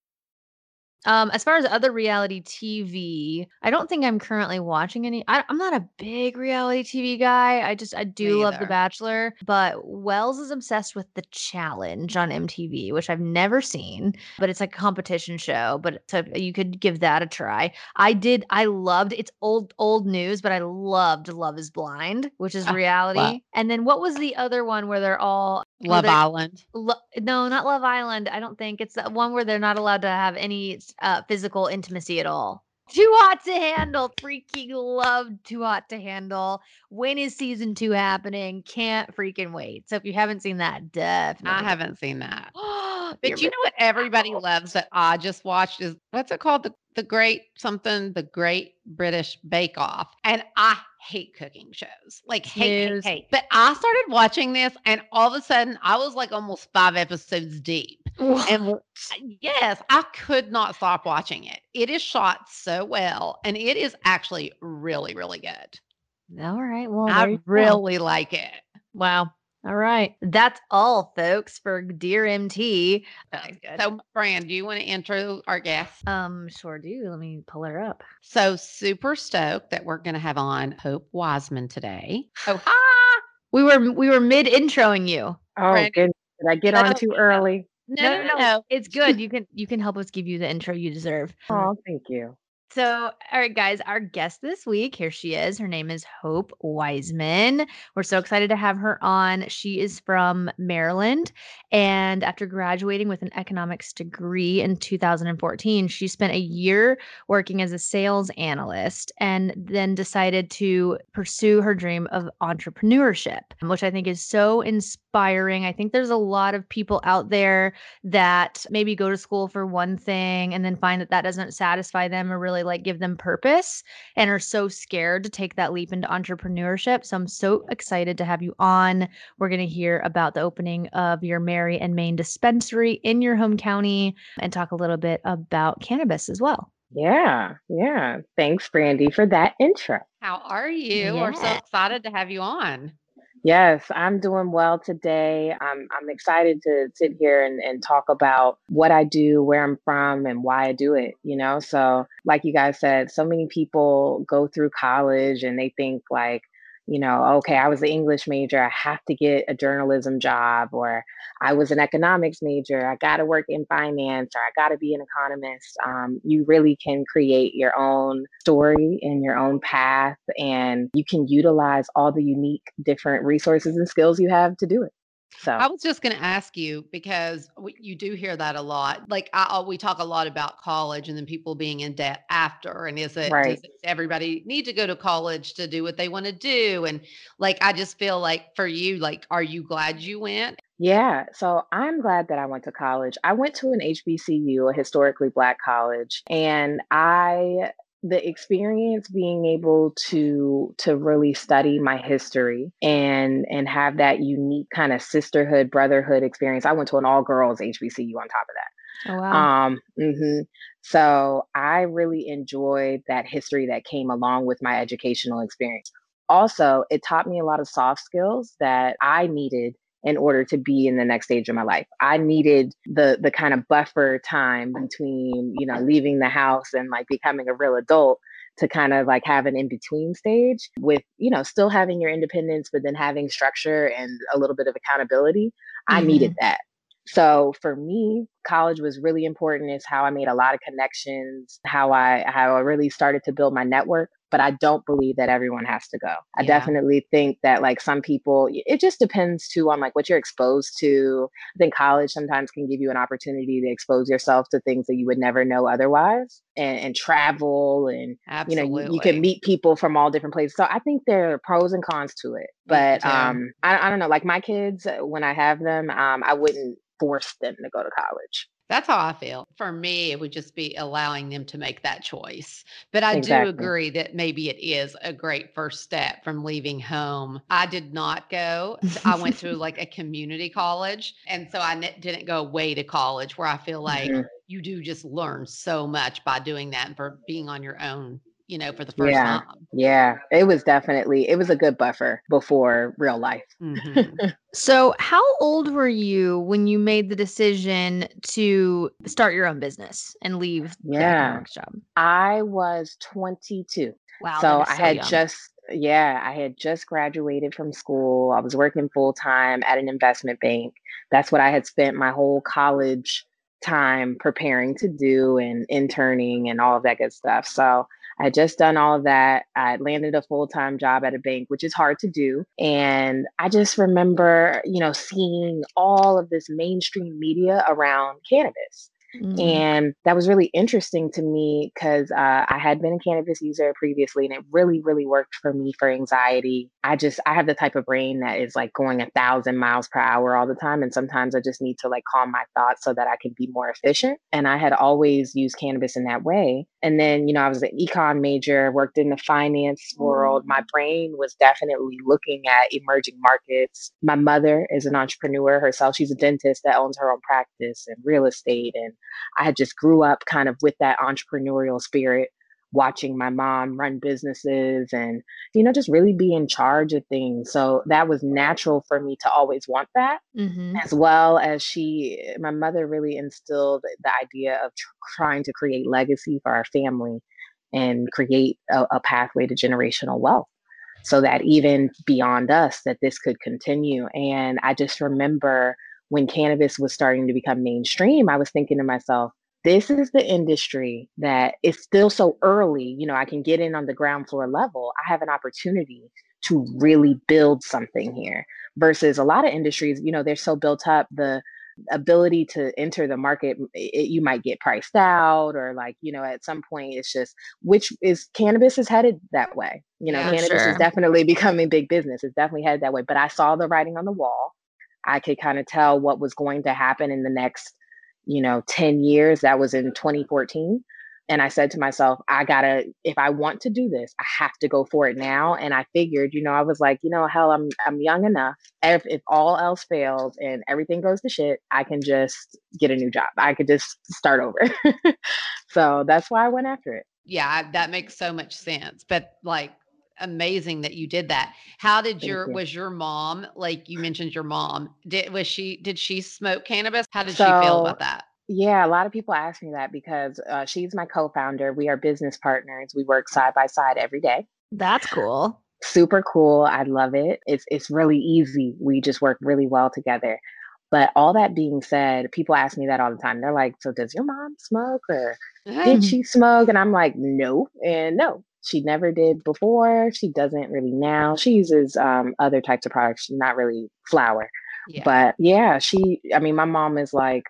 Um, as far as other reality TV, I don't think I'm currently watching any. I, I'm not a big reality TV guy. I just I do love The. Bachelor, but Wells is obsessed with The Challenge on MTV, which I've never seen, but it's like a competition show. But so you could give that a try. I did. I loved. It's old old news, but I loved Love Is Blind, which is Ah, reality. wow. And then what was the other one where they're all Love Island. Lo- no, not Love Island. I don't think it's the one where they're not allowed to have any uh, physical intimacy at all. Too hot to handle. Freaking love Too hot to handle. When is season two happening? Can't freaking wait. So if you haven't seen that, definitely. I haven't seen that. But But you know what everybody loves that I just watched is what's it called? The the great something, the Great British Bake Off. And I hate cooking shows. Like hate, hate, hate. But I started watching this and all of a sudden I was like almost five episodes deep. And yes, I could not stop watching it. It is shot so well and it is actually really, really good. All right. Well, I really like it. Wow. All right. That's all, folks, for Dear MT. So, Fran, do you want to intro our guest? Um, sure do. Let me pull her up. So, super stoked that we're going to have on Hope Wiseman today. Oh, hi. We were we were mid introing you. Oh, good. Did I get on too early? No, no, no, no. It's good. You can you can help us give you the intro you deserve. Oh, thank you. So, all right, guys, our guest this week, here she is. Her name is Hope Wiseman. We're so excited to have her on. She is from Maryland. And after graduating with an economics degree in 2014, she spent a year working as a sales analyst and then decided to pursue her dream of entrepreneurship, which I think is so inspiring. I think there's a lot of people out there that maybe go to school for one thing and then find that that doesn't satisfy them or really really like give them purpose and are so scared to take that leap into entrepreneurship. So I'm so excited to have you on. We're going to hear about the opening of your Mary and Main dispensary in your home county and talk a little bit about cannabis as well. Yeah, yeah. Thanks, Brandi, for that intro. How are you? Yeah. We're so excited to have you on. Yes, I'm doing well today. I'm I'm excited to sit here and, and talk about what I do, where I'm from, and why I do it. You know, so like you guys said, so many people go through college and they think like, you know, okay, I was an English major, I have to get a journalism job, or I was an economics major, I got to work in finance, or I got to be an economist. Um, you really can create your own story and your own path, and you can utilize all the unique different resources and skills you have to do it. So I was just going to ask you because you do hear that a lot. Like I, uh, we talk a lot about college and then people being in debt after. And is it, right. does everybody need to go to college to do what they want to do? And like, I just feel like for you, like, are you glad you went? Yeah, so I'm glad that I went to college. I went to an HBCU, a historically black college, and I the experience being able to to really study my history and and have that unique kind of sisterhood brotherhood experience i went to an all girls hbcu on top of that oh, wow. um mm-hmm. so i really enjoyed that history that came along with my educational experience also it taught me a lot of soft skills that i needed in order to be in the next stage of my life. I needed the the kind of buffer time between, you know, leaving the house and like becoming a real adult to kind of like have an in between stage with, you know, still having your independence but then having structure and a little bit of accountability. Mm-hmm. I needed mm-hmm. that. So for me, college was really important. It's how I made a lot of connections, how I how I really started to build my network but I don't believe that everyone has to go. I yeah. definitely think that like some people, it just depends too on like what you're exposed to. I think college sometimes can give you an opportunity to expose yourself to things that you would never know otherwise and, and travel and, Absolutely. you know, you, you, can meet people from all different places. So I think there are pros and cons to it, but um, I, I don't know, like my kids, uh, when I have them, um, I wouldn't force them to go to college. That's how I feel. For me, it would just be allowing them to make that choice. But I exactly. do agree that maybe it is a great first step from leaving home. I did not go. I went to like a community college. And so I didn't go away to college where I feel like mm-hmm. you do just learn so much by doing that and for being on your own you know, for the first yeah. time. Yeah, it was definitely it was a good buffer before real life. Mm-hmm. so, how old were you when you made the decision to start your own business and leave yeah. job? I was 22. Wow. So, so I had young. just yeah, I had just graduated from school. I was working full time at an investment bank. That's what I had spent my whole college time preparing to do and interning and all of that good stuff. So I had just done all of that. I landed a full time job at a bank, which is hard to do. And I just remember, you know, seeing all of this mainstream media around cannabis. Mm-hmm. And that was really interesting to me because uh, I had been a cannabis user previously and it really, really worked for me for anxiety. I just, I have the type of brain that is like going a thousand miles per hour all the time. And sometimes I just need to like calm my thoughts so that I can be more efficient. And I had always used cannabis in that way. And then, you know, I was an econ major, worked in the finance world. Mm. My brain was definitely looking at emerging markets. My mother is an entrepreneur herself. She's a dentist that owns her own practice and real estate. And I had just grew up kind of with that entrepreneurial spirit watching my mom run businesses and you know just really be in charge of things. So that was natural for me to always want that Mm-hmm. as well as she my mother really instilled the idea of tr- trying to create legacy for our family and create a, a pathway to generational wealth so that even beyond us that this could continue. And i just remember when cannabis was starting to become mainstream i was thinking to myself this is the industry that is still so early you know i can get in on the ground floor level i have an opportunity to really build something here versus a lot of industries you know they're so built up the ability to enter the market it, you might get priced out or like you know at some point it's just which is cannabis is headed that way you know Yeah, cannabis sure. is definitely becoming big business it's definitely headed that way but i saw the writing on the wall i could kind of tell what was going to happen in the next you know 10 years that was in 2014 and i said to myself i gotta if i want to do this i have to go for it now. And i figured you know i was like you know hell i'm i'm young enough. If, if all else fails and everything goes to shit i can just get a new job. I could just start over. So that's why i went after it. Yeah, that makes so much sense. But like amazing that you did that. How did Thank your you. was your mom, like you mentioned your mom, did was she did she smoke cannabis? How did she feel about that? yeah, a lot of people ask me that because uh, she's my co-founder. We are business partners. We work side by side every day. That's cool. Super cool. I love it. It's it's really easy. We just work really well together. But all that being said, people ask me that all the time. They're like, "So does your mom smoke or did she smoke?" And I'm like, "No." And no. She never did before. She doesn't really now. She uses um, other types of products, not really flour. Yeah. But yeah, she, I mean, my mom is like,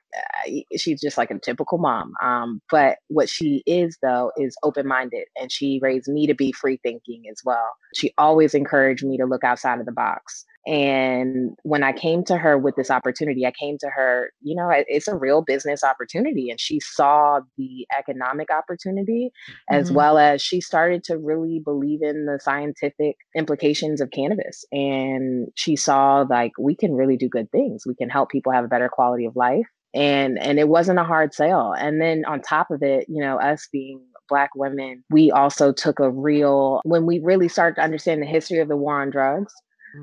she's just like a typical mom. Um, but what she is, though, is open minded. And she raised me to be free thinking as well. She always encouraged me to look outside of the box. And when I came to her with this opportunity, I came to her, you know, it's a real business opportunity. And she saw the economic opportunity as Mhm. well as she started to really believe in the scientific implications of cannabis. And she saw like we can really do good things. We can help people have a better quality of life. And and it wasn't a hard sale. And then on top of it, you know, us being black women, we also took a real when we really started to understand the history of the war on drugs,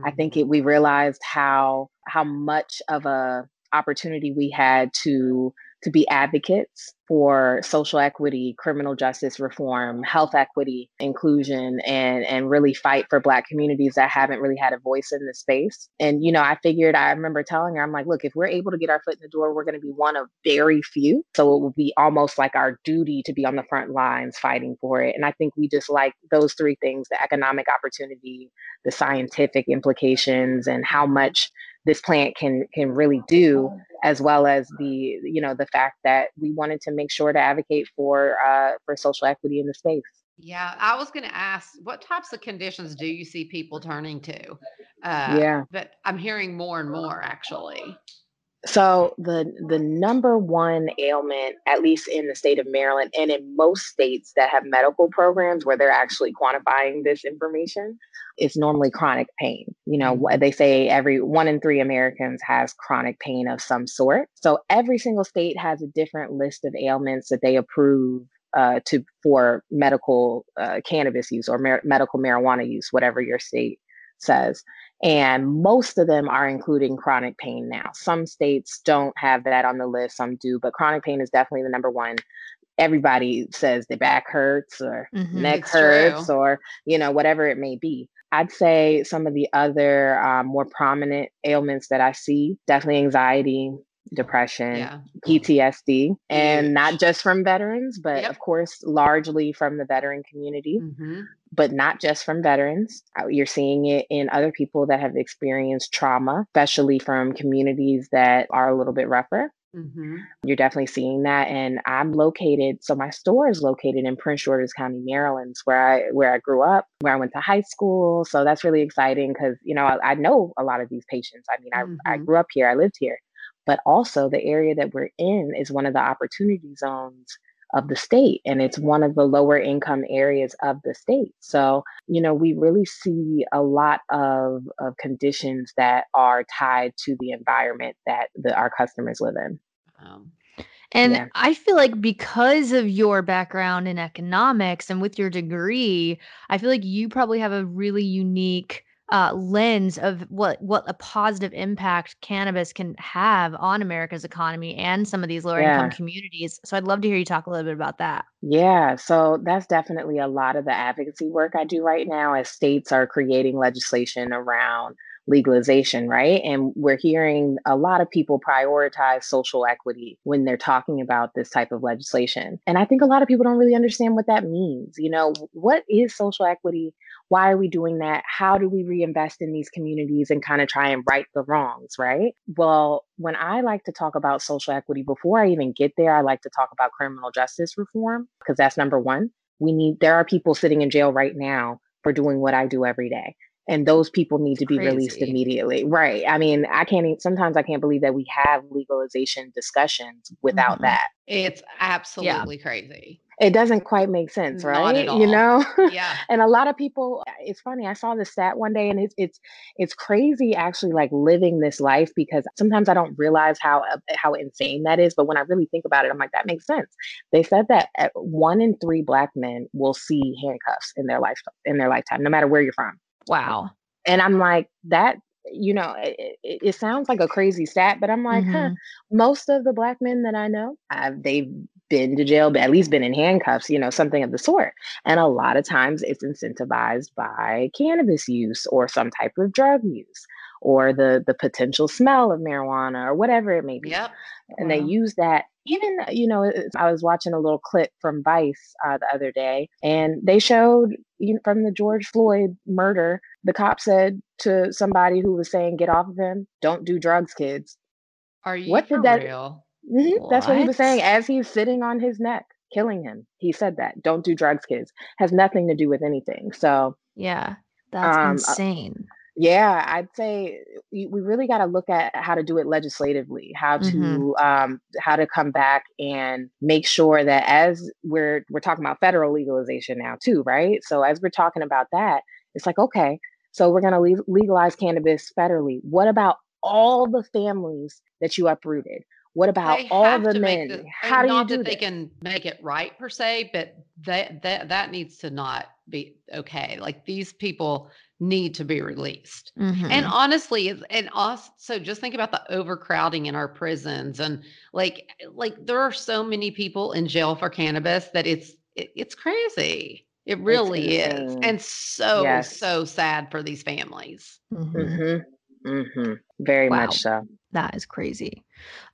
I mm-hmm. think it, we realized how how much of a opportunity we had to to be advocates for social equity, criminal justice reform, health equity, inclusion, and and really fight for Black communities that haven't really had a voice in this space. And you know, I figured I remember telling her, I'm like, look, if we're able to get our foot in the door, we're going to be one of very few. So it will be almost like our duty to be on the front lines fighting for it. And I think we just like those three things: the economic opportunity, the scientific implications, and how much this plant can can really do as well as the you know the fact that we wanted to make sure to advocate for uh, for social equity in the space. Yeah, I was going to ask what types of conditions do you see people turning to? Uh, Yeah. But I'm hearing more and more actually. So the the number one ailment, at least in the state of Maryland and in most states that have medical programs where they're actually quantifying this information, is normally chronic pain. You know, they say every one in three Americans has chronic pain of some sort. So every single state has a different list of ailments that they approve uh, to for medical uh, cannabis use or mar- medical marijuana use, whatever your state says. And most of them are including chronic pain now. Some states don't have that on the list, some do, but chronic pain is definitely the number one. Everybody says their back hurts or Mhm. neck hurts true. or, you know, whatever it may be. I'd say some of the other um, more prominent ailments that I see definitely anxiety, depression, Yeah. PTSD, and Huge. not just from veterans, but Yep. of course, largely from the veteran community hmm but not just from veterans. Uh, You're seeing it in other people that have experienced trauma, especially from communities that are a little bit rougher. hmm You're definitely seeing that. And I'm located, so my store is located in Prince George's County, Maryland, where I where I grew up, where I went to high school. So that's really exciting because you know I, I know a lot of these patients. I mean, I, I Mhm. grew up here, I lived here, but also the area that we're in is one of the opportunity zones of the state and it's one of the lower income areas of the state. So you know we really see a lot of, of conditions that are tied to the environment that the, our customers live in. Um, And Yeah. I feel like because of your background in economics and with your degree, I feel like you probably have a really unique uh, lens of what what a positive impact cannabis can have on America's economy and some of these lower income communities. So I'd love to hear you talk a little bit about that. Yeah, so that's definitely a lot of the advocacy work I do right now as states are creating legislation around legalization, right? And we're hearing a lot of people prioritize social equity when they're talking about this type of legislation. And I think a lot of people don't really understand what that means. You know, what is social equity? Why are we doing that? How do we reinvest in these communities and kind of try and right the wrongs, right? Well, when I like to talk about social equity, before I even get there, I like to talk about criminal justice reform because that's number one. We need, there are people sitting in jail right now for doing what I do every day. And those people need to be released immediately. Right. I mean, I can't, even, sometimes I can't believe that we have legalization discussions without Mhm. that. it's absolutely crazy. It doesn't quite make sense, right? You know? Yeah. and a lot of people it's funny, I saw this stat one day and it's it's it's crazy actually like living this life because sometimes I don't realize how uh, how insane that is, but when I really think about it, I'm like that makes sense. They said that uh, 1 in 3 black men will see handcuffs in their life in their lifetime no matter where you're from. Wow. And I'm like that you know, it, it, it sounds like a crazy stat, but I'm like, huh, Mhm. most of the black men that I know, uh, they've been to jail, but at least been in handcuffs, you know, something of the sort. And a lot of times it's incentivized by cannabis use or some type of drug use or the the potential smell of marijuana or whatever it may be Yep. and they use that even you know i was watching a little clip from vice uh, the other day and they showed you know, from the george floyd murder the cop said to somebody who was saying get off of him don't do drugs kids Are you What did that- real? Mhm, that's what he was saying as he's sitting on his neck killing him he said that don't do drugs kids has nothing to do with anything so Yeah. That's Um, uh, insane. yeah, I'd say we really got to look at how to do it legislatively, how to Mhm. um, how to come back and make sure that as we're we're talking about federal legalization now too, right? So as we're talking about that, it's like okay, so we're going to le- legalize cannabis federally. What about all the families that you uprooted? What about They all the men? the, how mean, do you do that they can make it right per se, but that that that needs to not be okay. Like these people need to be released. And Mhm. honestly, it's- and also just think about the overcrowding in our prisons and like like there are so many people in jail for cannabis that it's it, it's crazy. It really is. And so Yes. so sad for these families. Mhm. Mm-hmm. Mm-hmm. Very Wow. much so. That is crazy.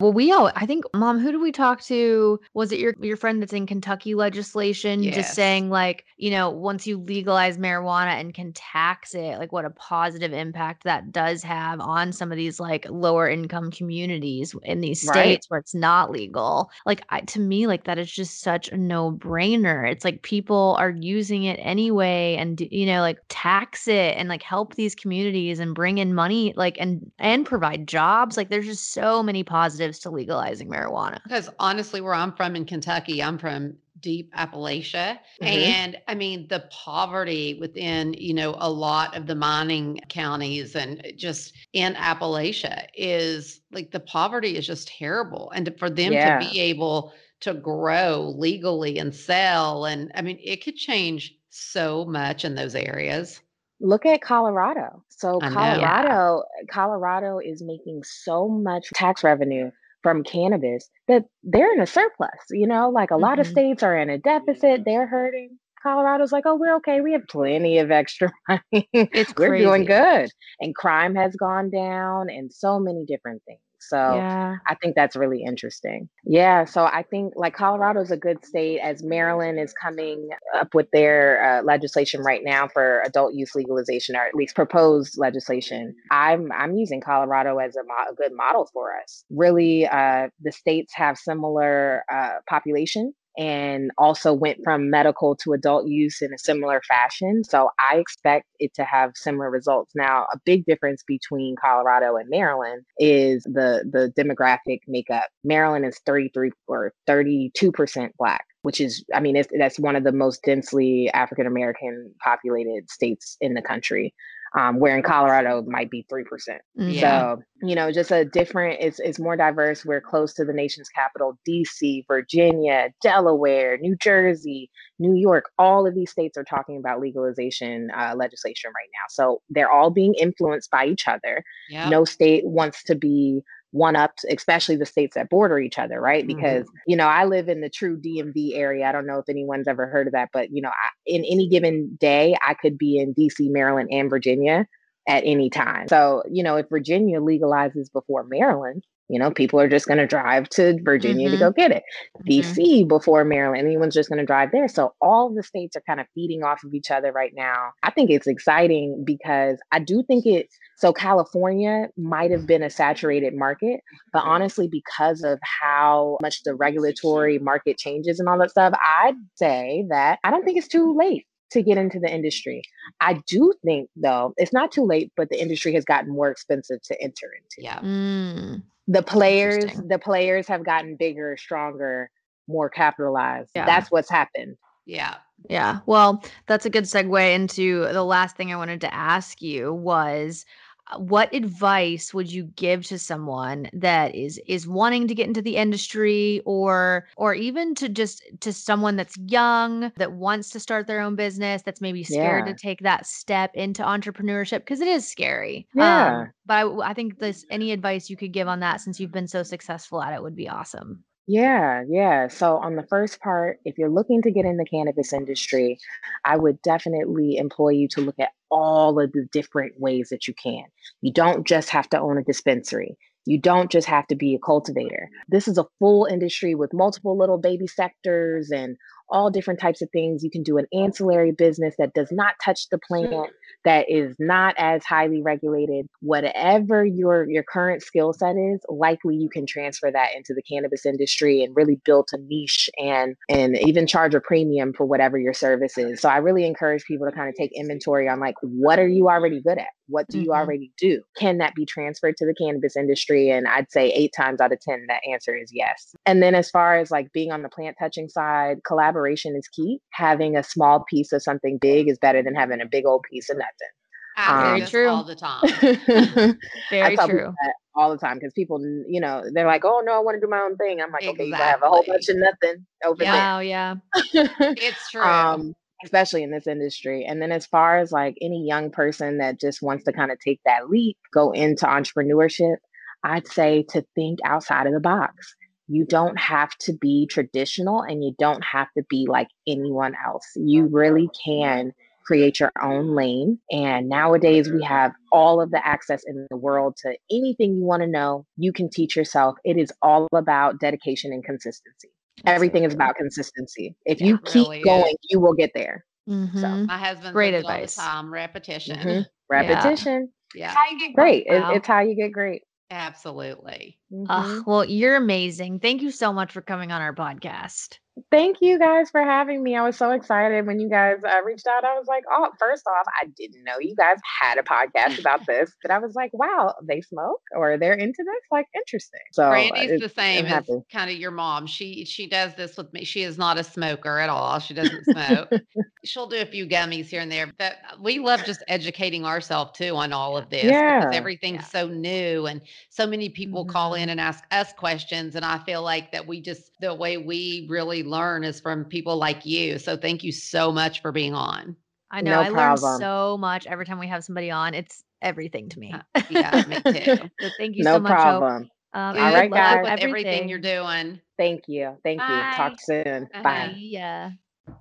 Well, we all I think mom, who did we talk to? Was it your your friend that's in Kentucky legislation just saying like, you know, once you legalize marijuana and can tax it, like what a positive impact that does have on some of these like lower income communities in these Right. states where it's not legal. Like I, to me like that is just such a no-brainer. It's like people are using it anyway and you know like tax it and like help these communities and bring in money like and and provide jobs. Like there's just so many positives to legalizing marijuana. Because honestly, where I'm from in Kentucky, I'm from deep Appalachia. Mhm. And I mean, the poverty within, you know, a lot of the mining counties and just in Appalachia is like the poverty is just terrible. And for them Yeah. to be able to grow legally and sell, and I mean, it could change so much in those areas. Look at Colorado. So Colorado, Colorado is making so much tax revenue from cannabis that they're in a surplus. You know, like a lot of Mhm. states are in a deficit, they're hurting. Colorado's like, oh, we're okay. We have plenty of extra money. It's we're doing good. And crime has gone down and so many different things. So Yeah. I think that's really interesting. Yeah. So I think like Colorado is a good state as Maryland is coming up with their uh, legislation right now for adult use legalization or at least proposed legislation. I'm I'm using Colorado as a, mo- a good model for us. Really, uh, the states have similar uh, population and also went from medical to adult use in a similar fashion. So I expect it to have similar results. Now, a big difference between Colorado and Maryland is the the demographic makeup. Maryland is 33 or 32% black which is i mean that's one of the most densely african american populated states in the country um, where in Colorado it might be 3%. Yeah. So, you know, just a different, it's, it's more diverse. We're close to the nation's capital, DC, Virginia, Delaware, New Jersey, New York. All of these states are talking about legalization uh, legislation right now. So they're all being influenced by each other. Yeah. No state wants to be one up, especially the states that border each other, right? Mm-hmm. Because, you know, I live in the true DMV area. I don't know if anyone's ever heard of that, but, you know, I, in any given day, I could be in DC, Maryland, and Virginia at any time. So, you know, if Virginia legalizes before Maryland, you know, people are just going to drive to Virginia to Mhm. go get it. Mhm. DC before Maryland, anyone's just going to drive there. So all the states are kind of feeding off of each other right now. I think it's exciting because I do think it. So California might have been a saturated market, but honestly, because of how much the regulatory market changes and all that stuff, I'd say that I don't think it's too late to get into the industry. I do think though, it's not too late, but the industry has gotten more expensive to enter into Yeah. Mm. The players the players have gotten bigger stronger more capitalized Yeah. that's what's happened Yeah. Yeah. Well, that's a good segue into the last thing I wanted to ask you was what advice would you give to someone that is is wanting to get into the industry or or even to just to someone that's young that wants to start their own business that's maybe scared Yeah. to take that step into entrepreneurship because it is scary. Yeah. Um, but I, I think this any advice you could give on that since you've been so successful at it would be awesome. yeah yeah so on the first part if you're looking to get in the cannabis industry i would definitely employ you to look at all of the different ways that you can. You don't just have to own a dispensary. You don't just have to be a cultivator. This is a full industry with multiple little baby sectors and all different types of things. You can do an ancillary business that does not touch the plant that is not as highly regulated. Whatever your your current skill set is likely you can transfer that into the cannabis industry and really build a niche and and even charge a premium for whatever your service is. So i really encourage people to kind of take inventory on like what are you already good at? What do you Mhm. already do? Can that be transferred to the cannabis industry? And i'd say eight times out of ten that answer is yes. And then as far as like being on the plant touching side collaboration is key having a small piece of something big is better than having a big old piece of nothing I Very true. all the time. I Very tell true. that all the time because people, you know, they're like, "Oh no, I want to do my own thing." I'm like, "Okay, you have a whole bunch of nothing over Wow, yeah. there." It's true. um, especially in this industry. And then as far as like any young person that just wants to kind of take that leap, go into entrepreneurship, I'd say to think outside of the box. You don't have to be traditional and you don't have to be like anyone else. You really can create your own lane. And nowadays, we have all of the access in the world to anything you want to know. You can teach yourself. It is all about dedication and consistency. Everything is about consistency. If you keep really is. going, you will get there. Mhm. My husband Great says it all the advice. time, repetition. Mhm. Repetition. Yeah. Great. It- Wow. it's how you get great. Absolutely. Mhm. Ugh, well, you're amazing. Thank you so much for coming on our podcast. Thank you guys for having me. I was so excited when you guys uh, reached out. I was like, oh, first off, I didn't know you guys had a podcast about this, but I was like, wow, they smoke or they're into this? Like, interesting. So uh, Brandi's it- the same as kind of your mom. She she does this with me. She is not a smoker at all. She doesn't smoke. She'll do a few gummies here and there, but we love just educating ourselves too on all of this Yeah. because everything's so new and so many people call Mm-hmm. in and ask us questions and I feel like that we just the way we really learn is from people like you. So thank you so much for being on. I know No I learn so much every time we have somebody on. It's everything to me. Yeah, me too. So thank you no so much. Hope. problem. Um, All right, good guys. with with everything you're doing. Thank you. Thank you. Talk soon. Uh-huh. Bye. Yeah.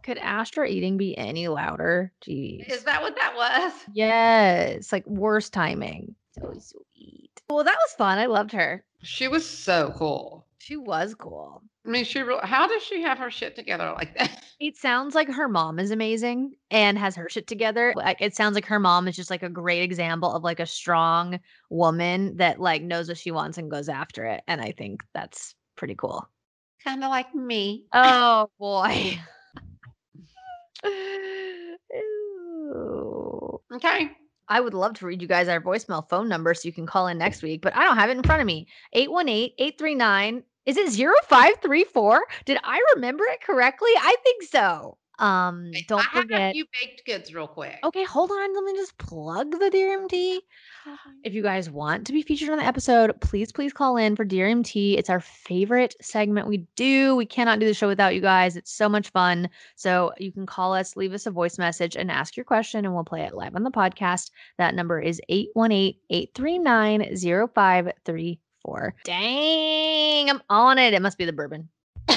Could Astra eating be any louder? Jeez. Is that what that was? Yes. Like worst timing. So sweet. Well, that was fun. I loved her. She was so cool. She was cool. I mean, she. Re- how does she have her shit together like that? It sounds like her mom is amazing and has her shit together. Like it sounds like her mom is just like a great example of like a strong woman that like knows what she wants and goes after it. And I think that's pretty cool. kind of like me. Oh boy. Okay. I would love to read you guys our voicemail phone number so you can call in next week, but I don't have it in front of me. 818-839. Is it 0534? Did I remember it correctly? I think so. Um, don't I have a forget. few baked goods real quick. Okay, hold on. Let me just plug the Dear MT. If you guys want to be featured on the episode, please, please call in for Dear MT. It's our favorite segment we do. We cannot do the show without you guys. It's so much fun. So you can call us, leave us a voice message, and ask your question, and we'll play it live on the podcast. That number is 818 839 0534. Dang, I'm on it. It must be the bourbon.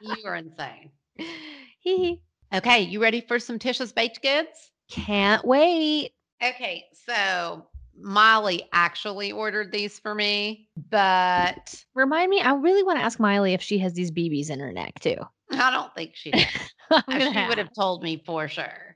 you are insane. Okay, you ready for some Tisha's baked goods? Can't wait. Okay, so Molly actually ordered these for me, but Remind me, I really want to ask Miley if she has these BBs in her neck too. I don't think she gonna she would have told me for sure.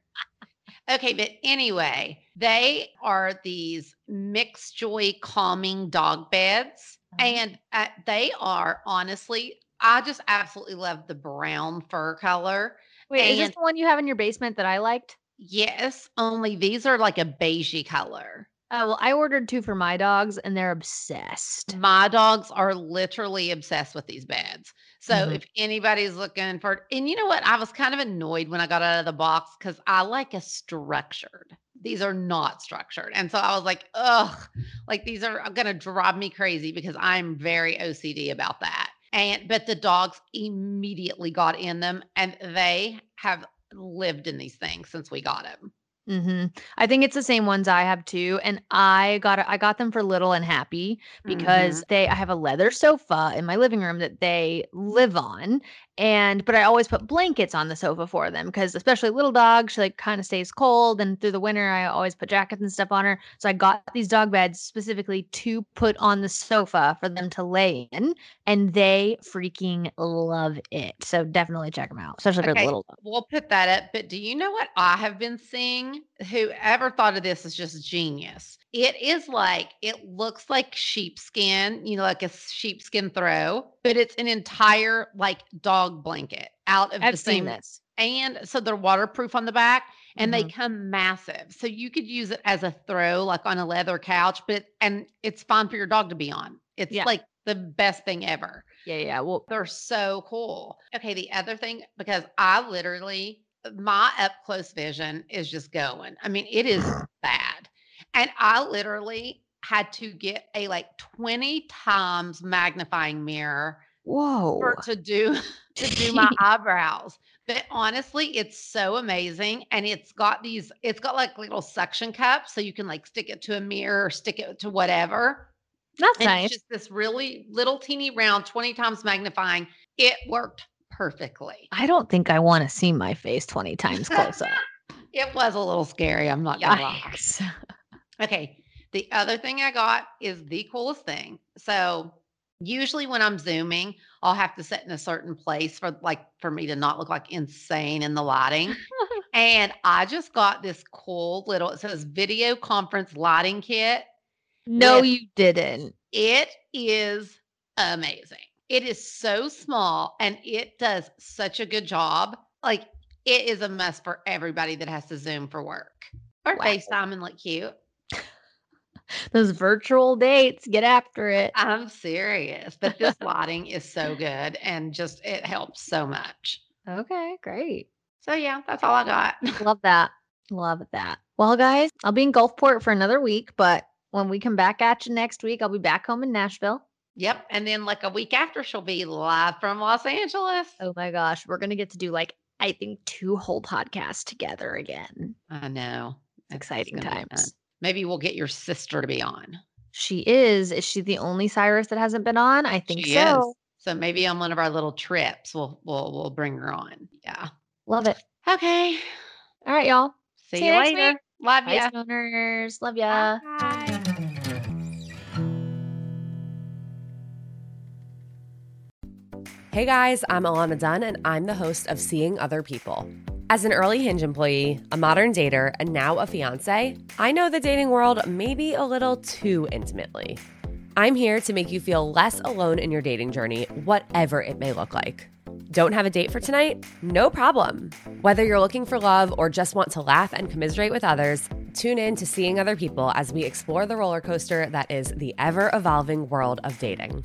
Okay, but anyway, they are these mixed joy calming dog beds. Uh-huh. And uh, they are honestly, I just absolutely love the brown fur color. Wait, is this the one you have in your basement that I liked? Yes, only these are like a beigey color. Oh, well, I ordered two for my dogs and they're obsessed. My dogs are literally obsessed with these beds. So Mhm. if anybody's looking for, and you know what? I was kind of annoyed when I got out of the box because I like a structured. These are not structured. And so I was like, ugh, like these are going to drive me crazy because I'm very OCD about that. And, but the dogs immediately got in them and they have lived in these things since we got them. Hmm I think it's the same ones I have too, and I got I got them for Little and Happy because they I have a leather sofa in my living room that they live on, and but I always put blankets on the sofa for them because especially little dog, she like kind of stays cold, and through the winter I always put jackets and stuff on her. So I got these dog beds specifically to put on the sofa for them to lay in, and they freaking love it. So definitely check them out, especially for the little dog. We'll put that up. But do you know what I have been seeing? Whoever thought of this is just genius. It is like, it looks like sheepskin, you know, like a sheepskin throw, but it's an entire like dog blanket out of I've the same. this. And so they're waterproof on the back and they Mhm. come massive. So you could use it as a throw, like on a leather couch, but and it's fun for your dog to be on. It's Yeah. like the best thing ever. Yeah, yeah. Well, They're so cool. Okay, the other thing, because I literally, my up close vision is just going. I mean, it is bad. And I literally had to get a like 20 times magnifying mirror whoa. for, to do to do my eyebrows. But honestly, it's so amazing. And it's got these, it's got like little suction cups. So you can like stick it to a mirror or stick it to whatever. That's And nice. It's just this really little teeny round, 20 times magnifying. It worked perfectly. I don't think I want to see my face 20 times close up. It was a little scary. I'm not gonna lie. Okay. The other thing I got is the coolest thing. So usually when I'm zooming, I'll have to sit in a certain place for like for me to not look like insane in the lighting. and I just got this cool little it says video conference lighting kit. No, with- you didn't. It is amazing. It is so small and it does such a good job. Like it is a must for everybody that has to Zoom for work or Wow. FaceTime and look cute. Those virtual dates, get after it. I'm serious, but this lighting is so good and just it helps so much. Okay, great. So yeah, that's all I got. Love that. Love that. Well, guys, I'll be in Gulfport for another week, but when we come back at you next week, I'll be back home in Nashville. Yep, and then like a week after she'll be live from Los Angeles. Oh my gosh, we're going to get to do like, I think, two whole podcasts together again. I know. It's Exciting gonna be fun. times. Maybe we'll get your sister to be on. She is. Is she the only Cyrus that hasn't been on? I think She so. is. So maybe on one of our little trips, we'll we'll we'll bring her on. Yeah. Love it. Okay. All right, y'all. See, See you you later. week. Love Bye, ya. stoners. Love ya. Hey guys, I'm Alana Dunn, and I'm the host of Seeing Other People. As an early Hinge employee, a modern dater, and now a fiance, I know the dating world maybe a little too intimately. I'm here to make you feel less alone in your dating journey, whatever it may look like. Don't have a date for tonight? No problem. Whether you're looking for love or just want to laugh and commiserate with others, tune in to Seeing Other People as we explore the roller coaster that is the ever evolving world of dating.